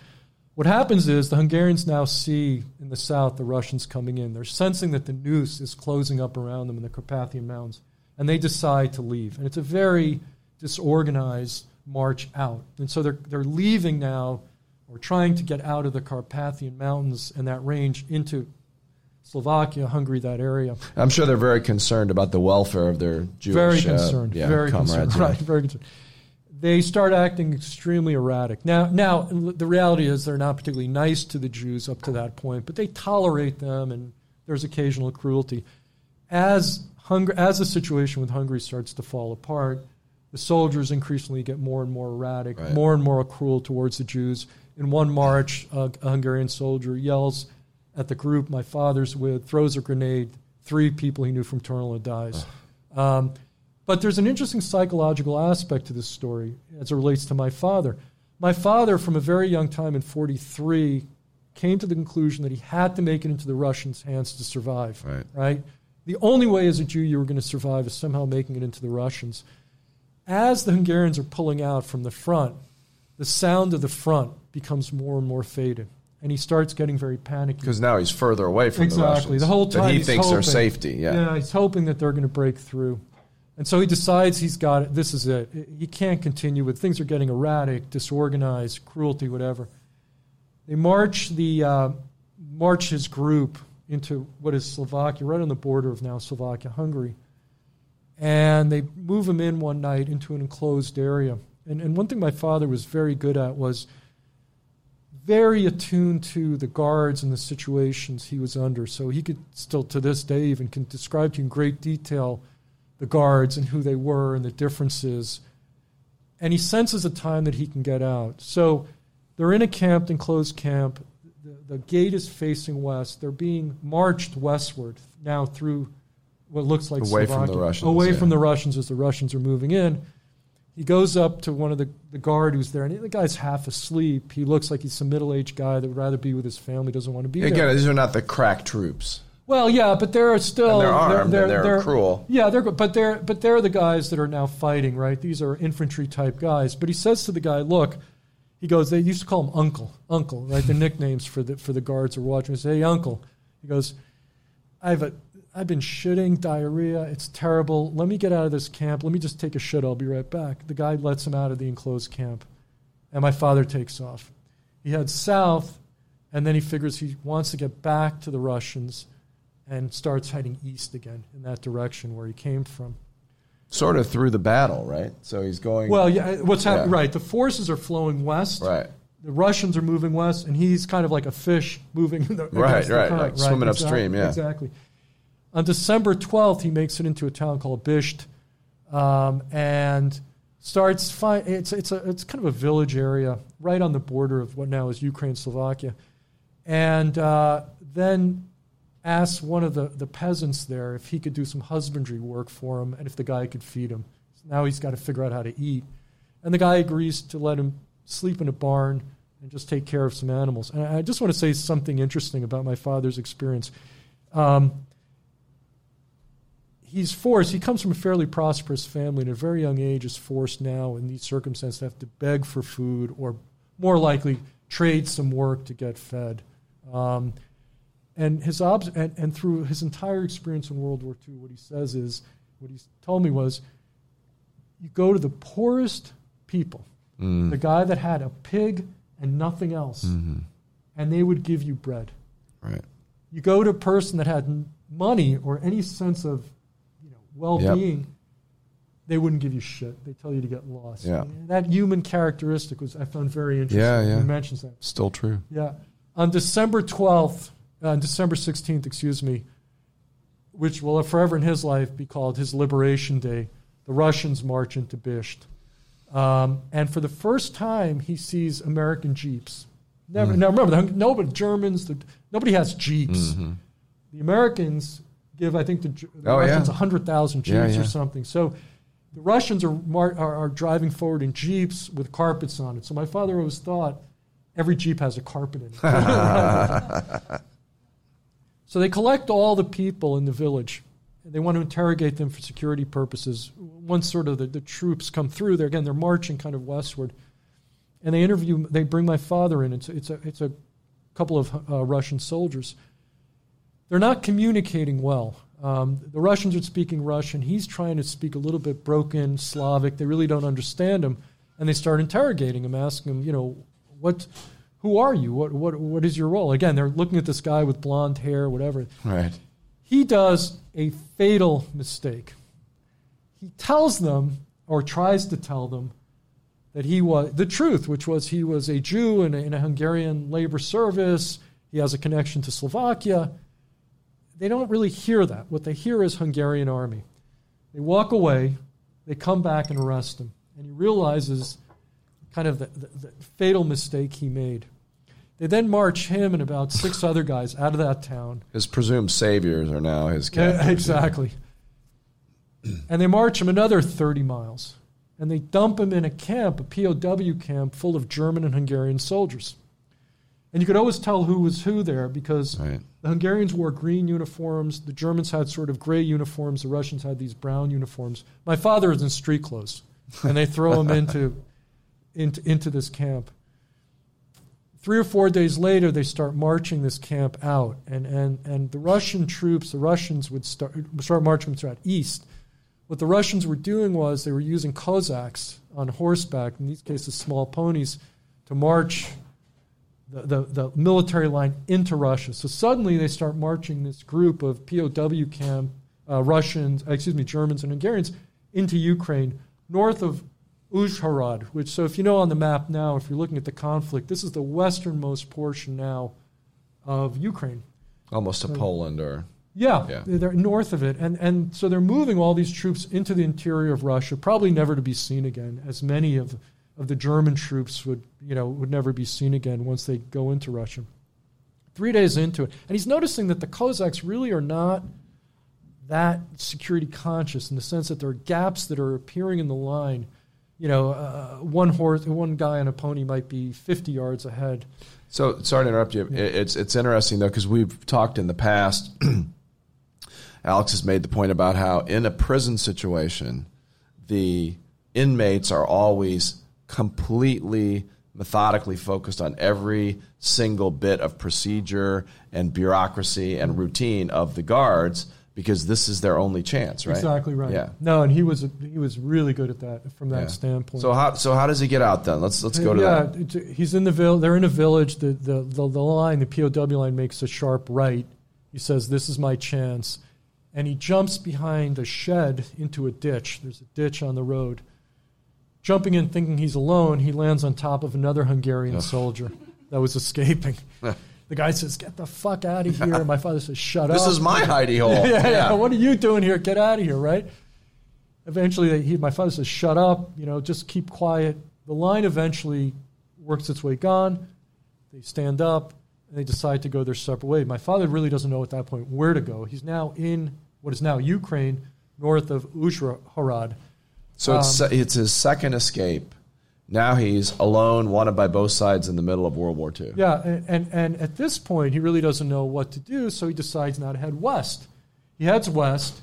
What happens is the Hungarians now see in the south the Russians coming in. They're sensing that the noose is closing up around them in the Carpathian Mountains, and they decide to leave. And it's a very disorganized march out. And so they're they're leaving now, or trying to get out of the Carpathian Mountains and that range into Slovakia, Hungary, that area. I'm sure they're very concerned about the welfare of their Jewish very uh, concerned. yeah, very comrades. concerned. Right. Very concerned. They start acting extremely erratic. Now, now the reality is they're not particularly nice to the Jews up to that point, but they tolerate them, and there's occasional cruelty. As Hungary, as the situation with Hungary starts to fall apart, the soldiers increasingly get more and more erratic, Right. more and more cruel towards the Jews. In one march, a, a Hungarian soldier yells at the group my father's with, throws a grenade. Three people he knew from Tornala dies. Um, but there's an interesting psychological aspect to this story as it relates to my father. My father, from a very young time in 43, came to the conclusion that he had to make it into the Russians' hands to survive. Right. Right? The only way as a Jew you were going to survive is somehow making it into the Russians. As the Hungarians are pulling out from the front, the sound of the front becomes more and more faded. And he starts getting very panicky. Because now he's further away from the Exactly. Russians. The whole time that he thinks hoping. safety. Yeah. he's hoping that they're going to break through. And so he decides he's got it. This is it. He can't continue with things are getting erratic, disorganized, cruelty, whatever. They march the uh, march his group into what is Slovakia, right on the border of now Slovakia, Hungary, and they move him in one night into an enclosed area. And, and one thing my father was very good at was very attuned to the guards and the situations he was under. So he could still, to this day, even can describe to you in great detail the guards and who they were and the differences. And he senses a time that he can get out. So they're in a camp, enclosed camp. The, the gate is facing west. They're being marched westward now through what looks like Away from the Russians, Away yeah. from the Russians as the Russians are moving in. He goes up to one of the, the guard who's there, and the guy's half asleep. He looks like he's some middle aged guy that would rather be with his family, doesn't want to be Again, there. these are not the crack troops. Well, yeah, but they're still And they're armed and they're cruel. Yeah, they're but they're but they're the guys that are now fighting, right? These are infantry type guys. But he says to the guy, "Look," he goes. They used to call him Uncle, Uncle, right? The nicknames for the for the guards are watching. He says, "Hey, Uncle," he goes. I've a, I've been shitting diarrhea. It's terrible. Let me get out of this camp. Let me just take a shit. I'll be right back. The guy lets him out of the enclosed camp, and my father takes off. He heads south, and then he figures he wants to get back to the Russians, and starts heading east again in that direction where he came from. Sort of through the battle, right? So he's going. Well, yeah, what's happening? Yeah. Right, the forces are flowing west. right. The Russians are moving west, and he's kind of like a fish moving. In the, Right, right, current, like swimming exactly, upstream, yeah. exactly. On December twelfth, he makes it into a town called Bisht, um, and starts. Fi- it's it's a it's kind of a village area right on the border of what now is Ukraine, Slovakia, and uh, then asks one of the, the peasants there if he could do some husbandry work for him and if the guy could feed him. Now he's got to figure out how to eat. And the guy agrees to let him sleep in a barn and just take care of some animals. And I just want to say something interesting about my father's experience. Um, he's forced, he comes from a fairly prosperous family and at a very young age is forced now in these circumstances to have to beg for food or more likely trade some work to get fed. Um, and his obs- and, and through his entire experience in World War II, what he says is, what he told me was, you go to the poorest people the guy that had a pig and nothing else, and they would give you bread. Right. You go to a person that had money or any sense of you know, well-being, they wouldn't give you shit. They tell you to get lost. Yeah. And that human characteristic was I found very interesting. Yeah, yeah. He mentions that. Still true. Yeah. On December 12th, uh, on December 16th, excuse me, which will forever in his life be called his Liberation Day, the Russians march into Bisht. Um, and for the first time, he sees American Jeeps. Never, mm-hmm. Now remember, the, nobody, Germans, the, nobody has Jeeps. Mm-hmm. The Americans give, I think, the, the Oh, yeah. Russians 100,000 Jeeps Yeah, yeah. or something. So the Russians are, mar- are, are driving forward in Jeeps with carpets on it. So my father always thought every Jeep has a carpet in it. so they collect all the people in the village. They want to interrogate them for security purposes. Once sort of the, the troops come through, they're again they're marching kind of westward, and they interview. They bring my father in. It's it's a it's a couple of uh, Russian soldiers. They're not communicating well. Um, the Russians are speaking Russian. He's trying to speak a little bit broken Slavic. They really don't understand him, and they start interrogating him, asking him, you know, what, who are you? What what what is your role? Again, they're looking at this guy with blonde hair, whatever. Right. He does a fatal mistake. He tells them, or tries to tell them, that he was the truth, which was he was a Jew in a, in a Hungarian labor service. He has a connection to Slovakia. They don't really hear that. What they hear is Hungarian army. They walk away. They come back and arrest him, and he realizes kind of the, the, the fatal mistake he made. They then march him and about six other guys out of that town. His presumed saviors are now his Yeah, captors. exactly. and they march him another 30 miles. And they dump him in a camp, a POW camp, full of German and Hungarian soldiers. And you could always tell who was who there because Right. the Hungarians wore green uniforms, the Germans had sort of gray uniforms, the Russians had these brown uniforms. My father is in street clothes, and they throw him into, into, into this camp. Three or four days later, they start marching this camp out, and, and, and the Russian troops, the Russians would start, start marching throughout east. What the Russians were doing was they were using Cossacks on horseback, in these cases small ponies, to march the, the, the military line into Russia. So suddenly they start marching this group of POW camp uh, Russians, excuse me, Germans and Hungarians into Ukraine, north of Uzhhorod, which, so if you know on the map now, if you're looking at the conflict, this is the westernmost portion now of Ukraine. Almost to Poland or Yeah, Yeah. they're north of it, and and so they're moving all these troops into the interior of Russia, probably never to be seen again, as many of of the German troops would you know would never be seen again once they go into Russia. Three days into it, and he's noticing that the Cossacks really are not that security conscious in the sense that there are gaps that are appearing in the line. You know, uh, one horse, one guy on a pony might be 50 yards ahead. So sorry to interrupt you. It- It's it's interesting though because we've talked in the past. Alex has made the point about how in a prison situation, the inmates are always completely methodically focused on every single bit of procedure and bureaucracy and routine of the guards because this is their only chance, right? Exactly right. Yeah. No, and he was he was really good at that from that Yeah. standpoint. So how so how does he get out then? Let's let's go to yeah, that. it's- he's in the village. They're in a village. The, the the the line, the POW line, makes a sharp right. He says, "This is my chance," and he jumps behind a shed into a ditch. There's a ditch on the road. Jumping in, thinking he's alone, he lands on top of another Hungarian soldier that was escaping. the guy says, "Get the fuck out of here!" And My father says, "Shut This up." This is my hidey hole. yeah, yeah. What are you doing here? Get out of here, right? Eventually, he, my father says, "Shut up! You know, just keep quiet." The line eventually works its way gone. They stand up and they decide to go their separate way. My father really doesn't know at that point where to go. He's now in what is now Ukraine, north of Uzhhorod. So it's Um, it's his second escape. Now he's alone, wanted by both sides in the middle of World War II. Yeah, and, and, and at this point, he really doesn't know what to do, so he decides now to head west. He heads west.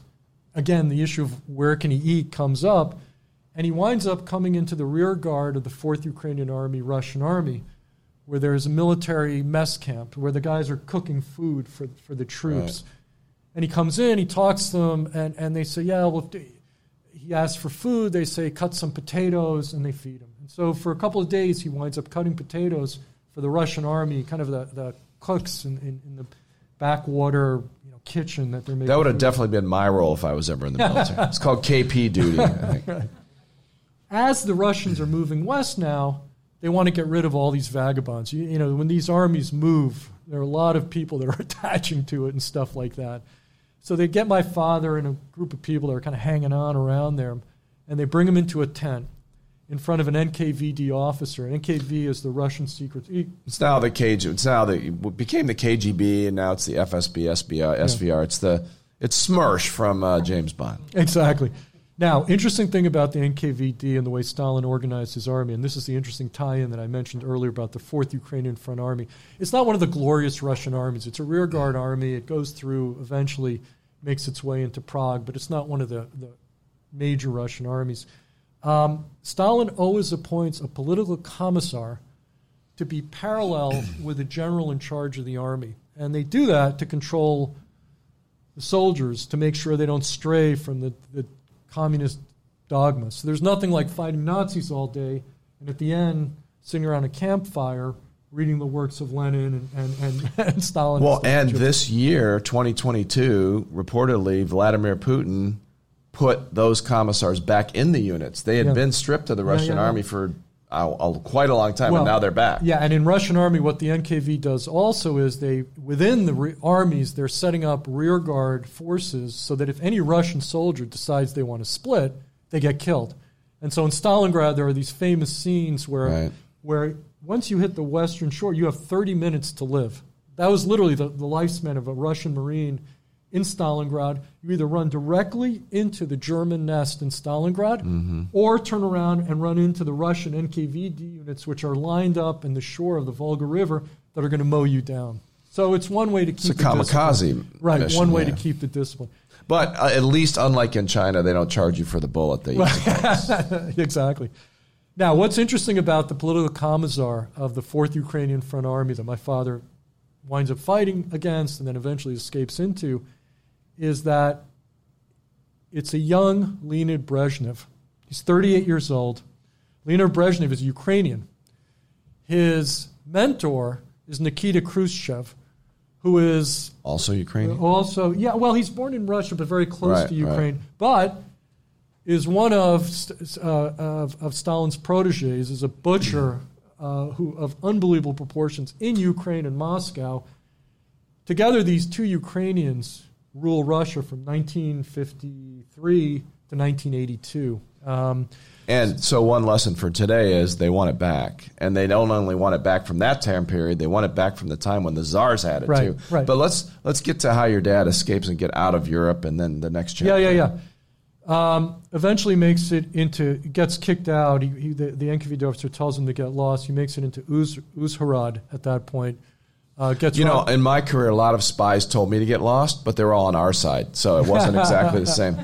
Again, the issue of where can he eat comes up, and he winds up coming into the rear guard of the 4th Ukrainian Army, Russian Army, where there's a military mess camp where the guys are cooking food for, for the troops. And he comes in, he talks to them, and, and they say, Yeah, well, he asks for food. They say, cut some potatoes, and they feed him. And so for a couple of days, he winds up cutting potatoes for the Russian army, kind of the, the cooks in, in, in the backwater you know, kitchen that they're making. That would have food. definitely been my role if I was ever in the military. it's called KP duty. As the Russians are moving west now, they want to get rid of all these vagabonds. You, you know, when these armies move, there are a lot of people that are attaching to it and stuff like that. So they get my father and a group of people that are kind of hanging on around there, and they bring him into a tent in front of an NKVD officer. NKV is the Russian secret. It's now the KG. It's now the it became the KGB, and now it's the FSB, SBI, SVR. It's the it's Smersh from uh, James Bond. Exactly. Now, interesting thing about the NKVD and the way Stalin organized his army, and this is the interesting tie-in that I mentioned earlier about the Fourth Ukrainian Front Army. It's not one of the glorious Russian armies. It's a rearguard army. It goes through, eventually makes its way into Prague, but it's not one of the, the major Russian armies. Um, Stalin always appoints a political commissar to be parallel with the general in charge of the army, and they do that to control the soldiers to make sure they don't stray from the, the communist dogma. So there's nothing like fighting Nazis all day and at the end sitting around a campfire reading the works of Lenin and, and, and, and Stalin. Well, stuff. and this year, 2022, reportedly Vladimir Putin put those commissars back in the units. They had Yeah. been stripped of the Russian yeah, yeah. army for a, quite a long time, Well, and now they're back. Yeah, and in Russian army, what the NKV does also is they within the re- armies they're setting up rear guard forces so that if any Russian soldier decides they want to split, they get killed. And so in Stalingrad, there are these famous scenes where Right. where once you hit the western shore, you have 30 minutes to live. That was literally the, the lifespan of a Russian Marine in Stalingrad. You either run directly into the German nest in Stalingrad or turn around and run into the Russian NKVD units, which are lined up in the shore of the Volga River that are going to mow you down. So it's one way to keep a the kamikaze discipline. Right, mission, one way yeah. to keep the discipline. But uh, at least, unlike in China, they don't charge you for the bullet. They use exactly. Now, what's interesting about the political commissar of the Fourth Ukrainian Front Army that my father winds up fighting against and then eventually escapes into is that it's a young Leonid Brezhnev. He's 38 years old. Leonid Brezhnev is Ukrainian. His mentor is Nikita Khrushchev, who is also Ukrainian. also, yeah, well, he's born in Russia, but very close Right, to right. Ukraine. But is one of, uh, of of Stalin's proteges, is a butcher uh, who of unbelievable proportions in Ukraine and Moscow. Together, these two Ukrainians rule Russia from 1953 to 1982. Um, And so, one lesson for today is they want it back, and they don't only want it back from that time period; they want it back from the time when the czars had it Right, too. right. But let's let's get to how your dad escapes and get out of Europe, and then the next chapter. yeah, yeah. Um, eventually makes it into, gets kicked out. He, he, the, the NKVD officer tells him to get lost. He makes it into Uz, Uzhhorod at that point. Uh, gets You know, in my career, a lot of spies told me to get lost, but they were all on our side, so it wasn't exactly the same.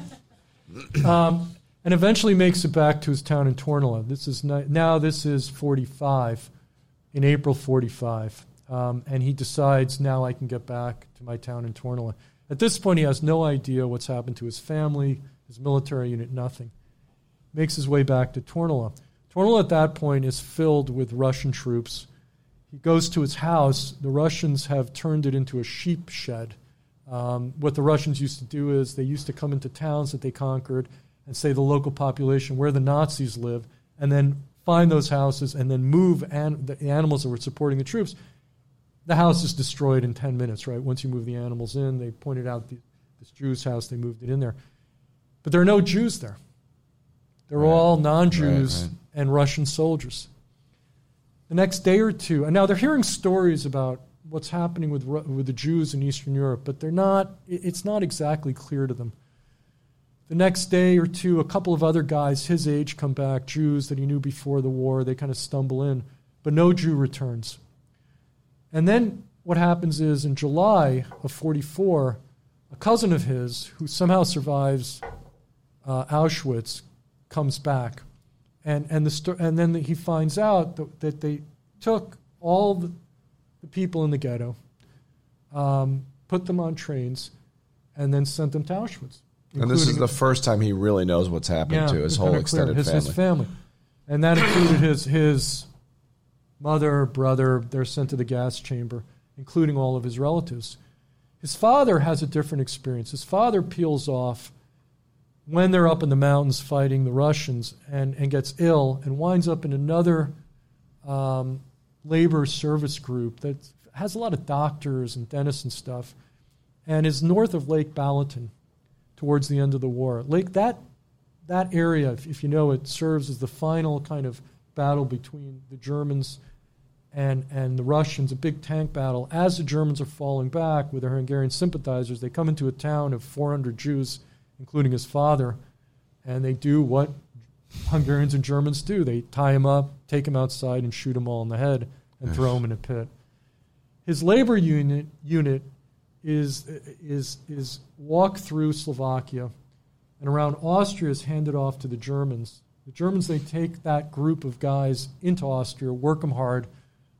and eventually makes it back to his town in Tornala. This is ni- now this is 45, in April 45, um, and he decides now I can get back to my town in Tornala. At this point, he has no idea what's happened to his family, his military unit, nothing. Makes his way back to Tornala. Tornala at that point is filled with Russian troops. He goes to his house. The Russians have turned it into a sheep shed. Um, what the Russians used to do is they used to come into towns that they conquered and say the local population where the Nazis live, and then find those houses and then move an- the animals that were supporting the troops. The house is destroyed in 10 minutes, right? Once you move the animals in, they pointed out the, this Jew's house, they moved it in there. But there are no Jews there. They're Right. all non Jews Right, right. and Russian soldiers. The next day or two, and now they're hearing stories about what's happening with, with the Jews in Eastern Europe, but they're not, it's not exactly clear to them. The next day or two, a couple of other guys his age come back, Jews that he knew before the war. They kind of stumble in, but no Jew returns. And then what happens is in July of 44, a cousin of his who somehow survives uh, Auschwitz comes back. And, and, the sto- and then he finds out that, that they took all the, the people in the ghetto, um, put them on trains, and then sent them to Auschwitz. And this is the first time he really knows what's happening to his whole extended his, family. His family, and that included his his mother, brother. They're sent to the gas chamber, including all of his relatives. His father has a different experience. His father peels off when they're up in the mountains fighting the Russians and, and gets ill and winds up in another um, labor service group that has a lot of doctors and dentists and stuff, and is north of Lake Balaton towards the end of the war. Lake that that area, if, if you know it, serves as the final kind of battle between the Germans and and the Russians, a big tank battle. As the Germans are falling back with their Hungarian sympathizers, they come into a town of 400 Jews, including his father, and they do what Hungarians and Germans do: they tie him up, take him outside, and shoot him all in the head and throw him in a pit. His labor unit unit is is is walk through Slovakia and around Austria is handed off to the Germans. The Germans they take that group of guys into Austria, work them hard.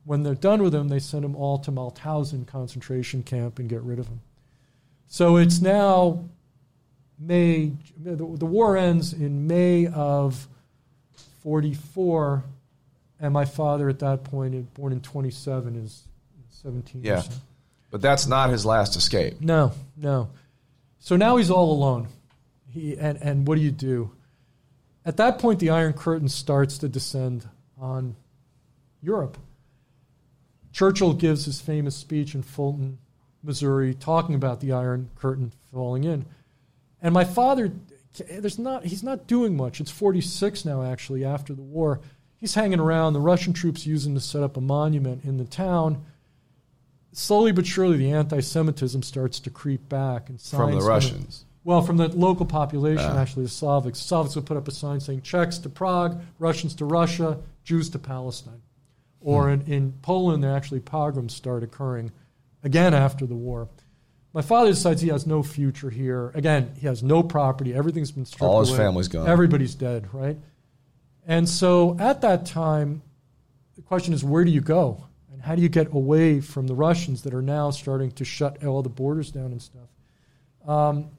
When they're done with them, they send them all to Mauthausen concentration camp and get rid of them. So it's now May. The, the war ends in May of '44, and my father at that point, born in '27, is 17. Yeah. But that's not his last escape. No, no. So now he's all alone. He and and what do you do? At that point, the Iron Curtain starts to descend on Europe. Churchill gives his famous speech in Fulton, Missouri, talking about the Iron Curtain falling in. And my father, there's not he's not doing much. It's 46 now, actually, after the war. He's hanging around. The Russian troops use him to set up a monument in the town slowly but surely the anti-Semitism starts to creep back, and From the Russians. Well, from the local population, Ah. actually, the Slavics. Slavics would put up a sign saying Czechs to Prague, Russians to Russia, Jews to Palestine. Or in, in Poland, there actually pogroms start occurring again after the war. My father decides he has no future here. Again, he has no property. Everything's been stripped All his away. family's gone. Everybody's dead, right? And so at that time, the question is where do you go? And how do you get away from the Russians that are now starting to shut all the borders down and stuff? Um,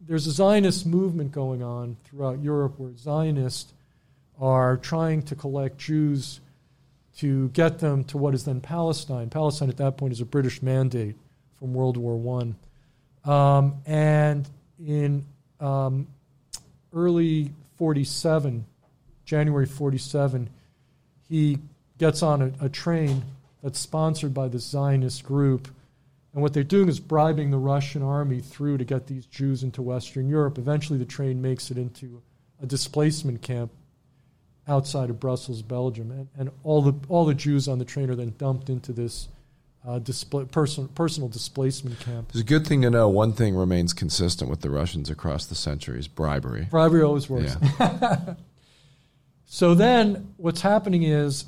there's a Zionist movement going on throughout Europe where Zionists are trying to collect Jews to get them to what is then Palestine. Palestine at that point is a British mandate from World War One, um, and in um, early '47, January '47, he gets on a, a train that's sponsored by the Zionist group. And what they're doing is bribing the Russian army through to get these Jews into Western Europe. Eventually, the train makes it into a displacement camp outside of Brussels, Belgium. And, and all, the, all the Jews on the train are then dumped into this uh, display, person, personal displacement camp. It's a good thing to know. One thing remains consistent with the Russians across the centuries bribery. Bribery always works. Yeah. So then what's happening is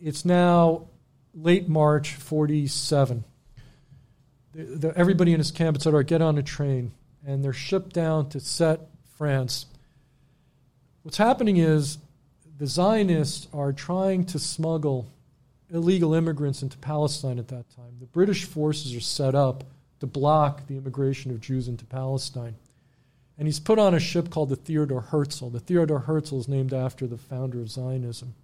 it's now late March 47. The, the, everybody in his camp said, all right, get on a train. And they're shipped down to Sète, France. What's happening is the Zionists are trying to smuggle illegal immigrants into Palestine at that time. The British forces are set up to block the immigration of Jews into Palestine. And he's put on a ship called the Theodor Herzl. The Theodor Herzl is named after the founder of Zionism.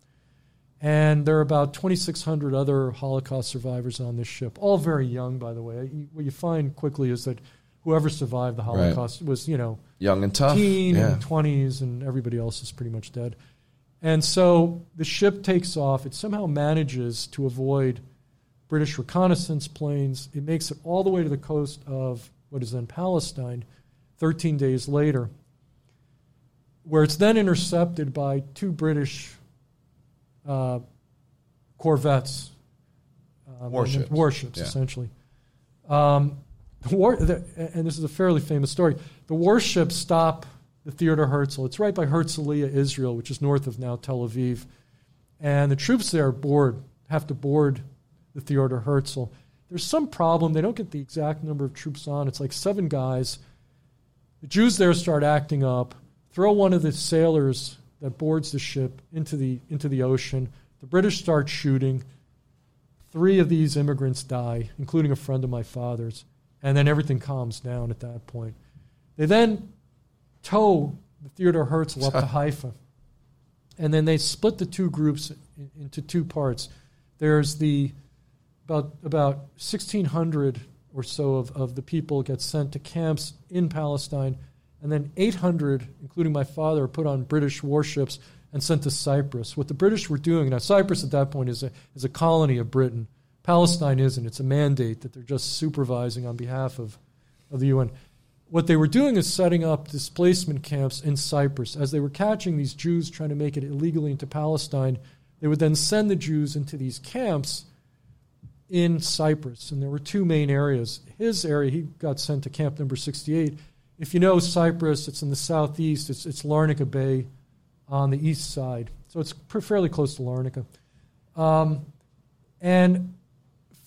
And there are about 2,600 other Holocaust survivors on this ship, all very young, by the way. What you find quickly is that whoever survived the Right. Holocaust was, you know, Young and tough. teen yeah. and 20s, and everybody else is pretty much dead. And so the ship takes off. It somehow manages to avoid British reconnaissance planes. It makes it all the way to the coast of what is then Palestine 13 days later, where it's then intercepted by two British uh, corvettes. um, Warships. Warships, Yeah. essentially. Um, the war, the, and this is a fairly famous story. The warships stop the Theodor Herzl. It's right by Herzliya, Israel, which is north of now Tel Aviv. And the troops there board, have to board the Theodor Herzl. There's some problem. They don't get the exact number of troops on. It's like seven guys. The Jews there start acting up, throw one of the sailors that boards the ship into the, into the ocean. The British start shooting. Three of these immigrants die, including a friend of my father's. And then everything calms down at that point. They then tow the Theodor Herzl up to Haifa. And then they split the two groups in, into two parts. There's the about about 1,600 or so of, of the people get sent to camps in Palestine, and then 800, including my father, are put on British warships and sent to Cyprus. What the British were doing now, Cyprus at that point is a is a colony of Britain. Palestine isn't. It's a mandate that they're just supervising on behalf of, of the UN. What they were doing is setting up displacement camps in Cyprus. As they were catching these Jews trying to make it illegally into Palestine, they would then send the Jews into these camps in Cyprus. And there were two main areas. His area, he got sent to camp number 68. If you know Cyprus, it's in the southeast, it's, it's Larnaca Bay on the east side. So it's fairly close to Larnaca. Um, and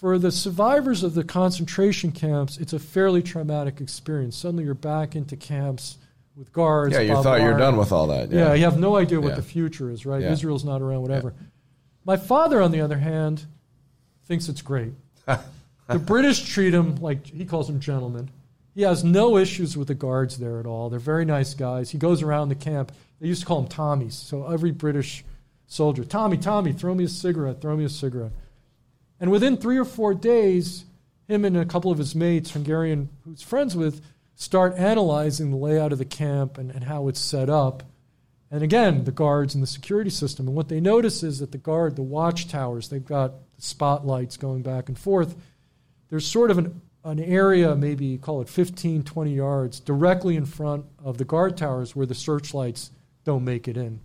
for the survivors of the concentration camps, it's a fairly traumatic experience. Suddenly you're back into camps with guards. Yeah, you thought you're done with all that. Yeah. Yeah, you have no idea what Yeah. the future is, right? Yeah. Israel's not around, whatever. My father, on the other hand, thinks it's great. the British treat him like he calls them gentlemen. He has no issues with the guards there at all. They're very nice guys. He goes around the camp. They used to call him Tommies. So every British soldier, Tommy, Tommy, throw me a cigarette, throw me a cigarette. And within three or four days, him and a couple of his mates, Hungarian, who's friends with, start analyzing the layout of the camp and, and how it's set up. And again, the guards and the security system. And what they notice is that the guard, the watchtowers, they've got the spotlights going back and forth. There's sort of an, an area, maybe call it 15, 20 yards, directly in front of the guard towers where the searchlights don't make it in.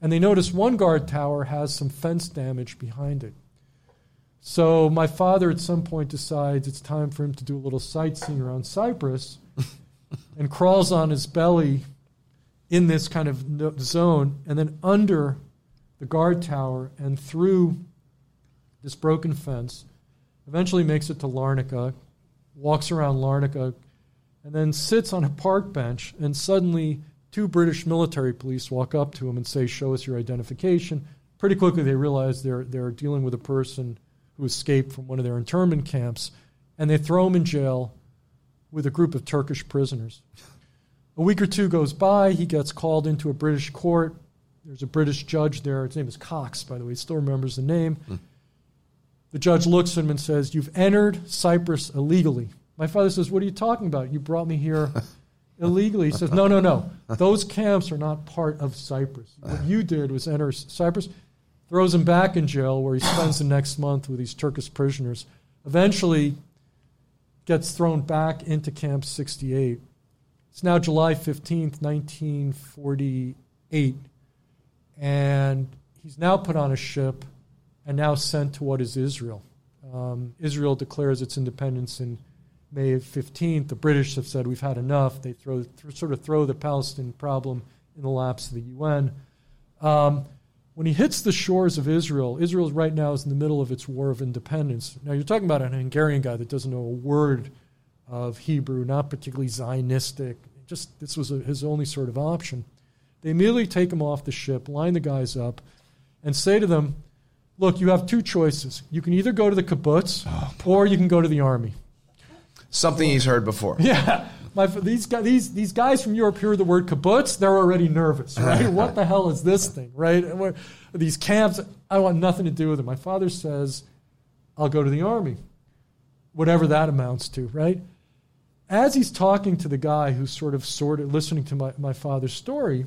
And they notice one guard tower has some fence damage behind it. So my father at some point decides it's time for him to do a little sightseeing around Cyprus and crawls on his belly in this kind of no- zone and then under the guard tower and through this broken fence. Eventually makes it to Larnaca, walks around Larnaca, and then sits on a park bench. And suddenly, two British military police walk up to him and say, "Show us your identification." Pretty quickly, they realize they're they're dealing with a person who escaped from one of their internment camps, and they throw him in jail with a group of Turkish prisoners. A week or two goes by. He gets called into a British court. There's a British judge there. His name is Cox, by the way. He still remembers the name. Hmm. The judge looks at him and says, You've entered Cyprus illegally. My father says, What are you talking about? You brought me here illegally. He says, No, no, no. Those camps are not part of Cyprus. What you did was enter Cyprus, throws him back in jail where he spends the next month with these Turkish prisoners. Eventually, gets thrown back into Camp 68. It's now July 15th, 1948. And he's now put on a ship and now sent to what is Israel. Um, Israel declares its independence in May 15th. The British have said we've had enough. They throw, th- sort of throw the Palestinian problem in the laps of the UN. Um, when he hits the shores of Israel, Israel right now is in the middle of its war of independence. Now you're talking about an Hungarian guy that doesn't know a word of Hebrew, not particularly Zionistic. Just this was a, his only sort of option. They immediately take him off the ship, line the guys up, and say to them, "Look, you have two choices. You can either go to the kibbutz, oh, or you can go to the army." Something he's heard before. Yeah. My, these, guys, these, these guys from Europe hear the word kibbutz, they're already nervous, right? what the hell is this thing, right? And These camps, I want nothing to do with it. My father says, I'll go to the army, whatever that amounts to, right? As he's talking to the guy who's sort of sort of listening to my, my father's story,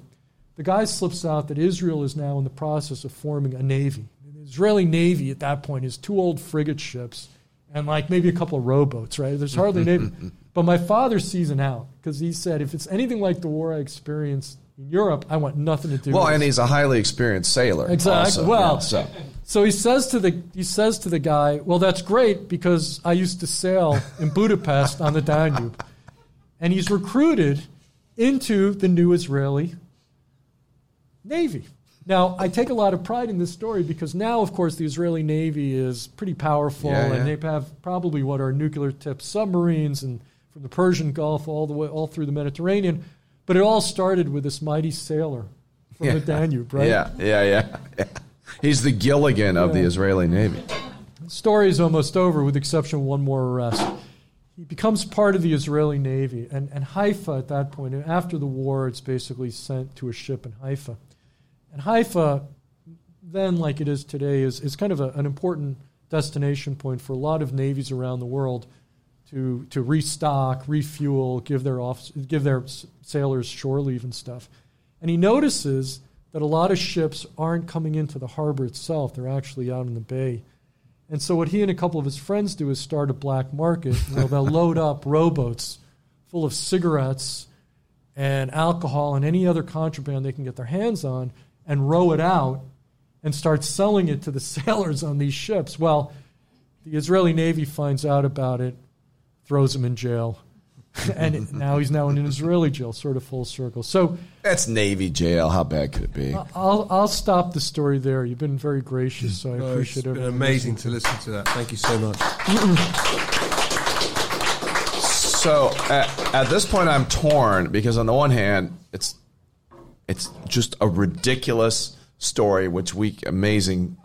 the guy slips out that Israel is now in the process of forming a navy. The Israeli navy at that point is two old frigate ships and like maybe a couple of rowboats, right? There's hardly a navy. But my father sees an out because he said, if it's anything like the war I experienced in Europe, I want nothing to do with it. Well, with and he's a highly experienced sailor. Exactly. also. Well, Yeah, so So he says to the he says to the guy, "Well, that's great because I used to sail in Budapest on the Danube," and he's recruited into the new Israeli Navy. Now, I take a lot of pride in this story because now, of course, the Israeli Navy is pretty powerful, Yeah, yeah. and they have probably what are nuclear-tipped submarines, and from the Persian Gulf all the way all through the Mediterranean. But it all started with this mighty sailor from the Danube, right? yeah, yeah, yeah, yeah. He's the Gilligan of the Israeli Navy. story is almost over with the exception of one more arrest. he becomes part of the Israeli Navy. And, and Haifa at that point, and after the war, it's basically sent to a ship in Haifa. And Haifa, then, like it is today, is, is kind of a, an important destination point for a lot of navies around the world to, to restock, refuel, give their, off, give their sailors shore leave and stuff. And he notices that a lot of ships aren't coming into the harbor itself, they're actually out in the bay. And so what he and a couple of his friends do is start a black market. They'll load up rowboats full of cigarettes and alcohol and any other contraband they can get their hands on and row it out and start selling it to the sailors on these ships. Well, the Israeli Navy finds out about it, throws him in jail. and now he's now in an Israeli jail, sort of full circle. So That's Navy jail. How bad could it be? I'll I'll stop the story there. You've been very gracious, so I Oh, it's appreciate been amazing to listen to that. Thank you so much. So at, at this point, I'm torn because on the one hand, it's it's just a ridiculous story, which we amazing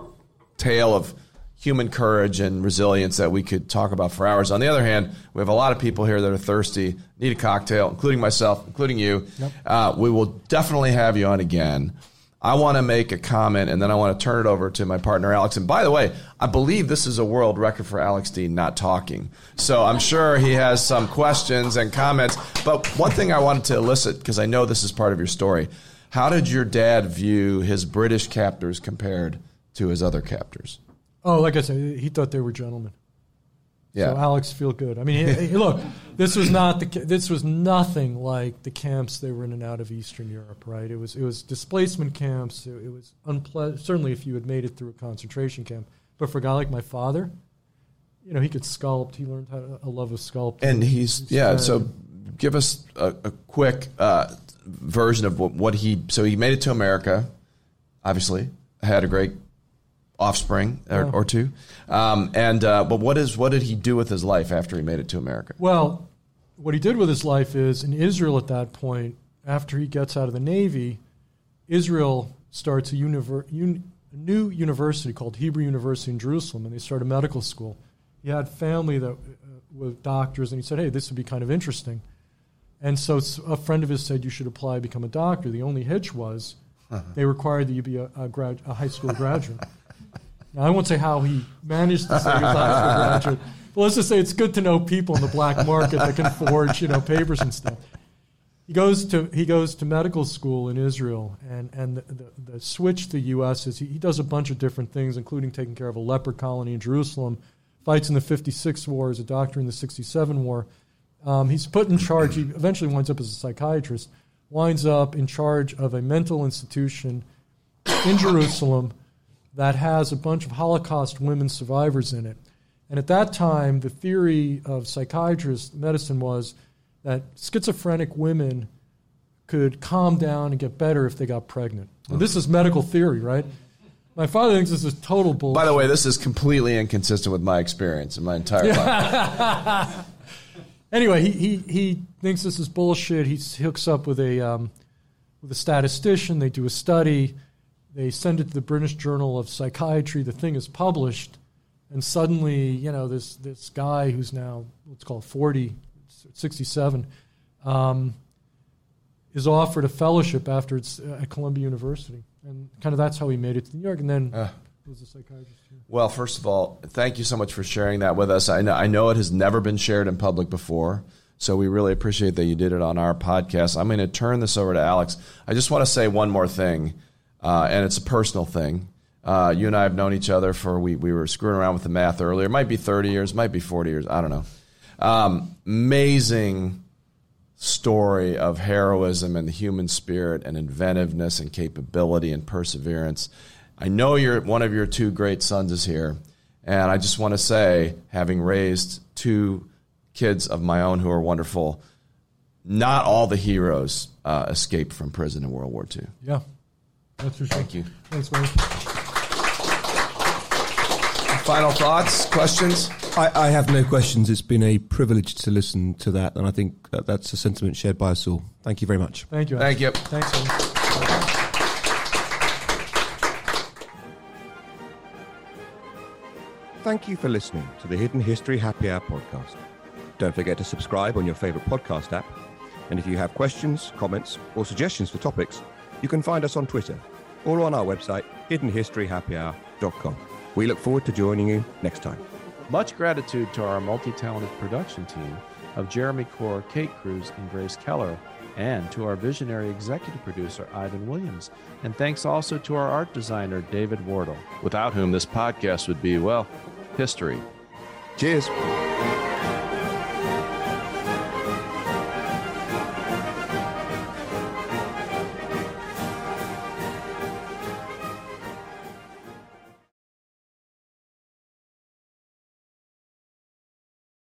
tale of human courage and resilience that we could talk about for hours. On the other hand, we have a lot of people here that are thirsty, need a cocktail, including myself, including you. Uh, we will definitely have you on again. I want to make a comment and then I want to turn it over to my partner Alex. And by the way, I believe this is a world record for Alex Dean not talking. So I'm sure he has some questions and comments. But one thing I wanted to elicit, because I know this is part of your story, how did your dad view his British captors compared to his other captors? Oh, like I said, he thought they were gentlemen. Yeah. So Alex, feel good. I mean, he, he- look, this was not the this was nothing like the camps they were in and out of Eastern Europe, right? It was it was displacement camps. It, it was unpleasant. Certainly, if you had made it through a concentration camp, but for a guy like my father, you know, he could sculpt. He learned how to, a love of sculpting. And he's yeah. So give us a, a quick uh, version of what, what he. So he made it to America. Obviously, had a great offspring or, Yeah. or two. Um, and uh, but what is what did he do with his life after he made it to America? Well, what he did with his life is in Israel at that point, after he gets out of the Navy, Israel starts a, univer- un- a new university called Hebrew University in Jerusalem, and they start a medical school. He had family that uh, with doctors, and he said, "Hey, this would be kind of interesting." And so a friend of his said, "You should apply to become a doctor." The only hitch was they required that you be a, a, grad- a high school graduate. Now, I won't say how he managed to save his high graduate, but let's just say it's good to know people in the black market that can forge, you know, papers and stuff. He goes to he goes to medical school in Israel, and and the, the, the switch to the U.S. is he, he does a bunch of different things, including taking care of a leper colony in Jerusalem, fights in the '56 war as a doctor in the '67 war. Um, he's put in charge. He eventually winds up as a psychiatrist. Winds up in charge of a mental institution in Jerusalem that has a bunch of Holocaust women survivors in it. And at that time, the theory of psychiatrist medicine was that schizophrenic women could calm down and get better if they got pregnant. And this is medical theory, right? My father thinks this is total bullshit. By the way, this is completely inconsistent with my experience in my entire life. anyway, he, he, he thinks this is bullshit. He hooks up with a, um, with a statistician. They do a study. They send it to the British Journal of Psychiatry. The thing is published. And suddenly, you know, this, this guy who's now, let's call it 40, 67, um, is offered a fellowship after it's uh, at Columbia University. And kind of that's how he made it to New York. And then was a psychiatrist. Here. Well, first of all, thank you so much for sharing that with us. I know, I know it has never been shared in public before, so we really appreciate that you did it on our podcast. I'm going to turn this over to Alex. I just want to say one more thing, uh, and it's a personal thing. Uh, you and I have known each other for, we, we were screwing around with the math earlier. It might be 30 years, might be 40 years, I don't know. Um, amazing story of heroism and the human spirit and inventiveness and capability and perseverance. I know you're one of your two great sons is here, and I just want to say, having raised two kids of my own who are wonderful, not all the heroes uh, escaped from prison in World War II. Yeah. That's for sure. Thank you. Thanks, Mike. Final thoughts, questions? I, I have no questions. It's been a privilege to listen to that, and I think that that's a sentiment shared by us all. Thank you very much. Thank you. Alex. Thank you. Thanks, Alex. Thank you for listening to the Hidden History Happy Hour podcast. Don't forget to subscribe on your favorite podcast app. And if you have questions, comments, or suggestions for topics, you can find us on Twitter or on our website, hiddenhistoryhappyhour.com. We look forward to joining you next time. Much gratitude to our multi talented production team of Jeremy Core, Kate Cruz, and Grace Keller, and to our visionary executive producer, Ivan Williams. And thanks also to our art designer, David Wardle, without whom this podcast would be, well, history. Cheers.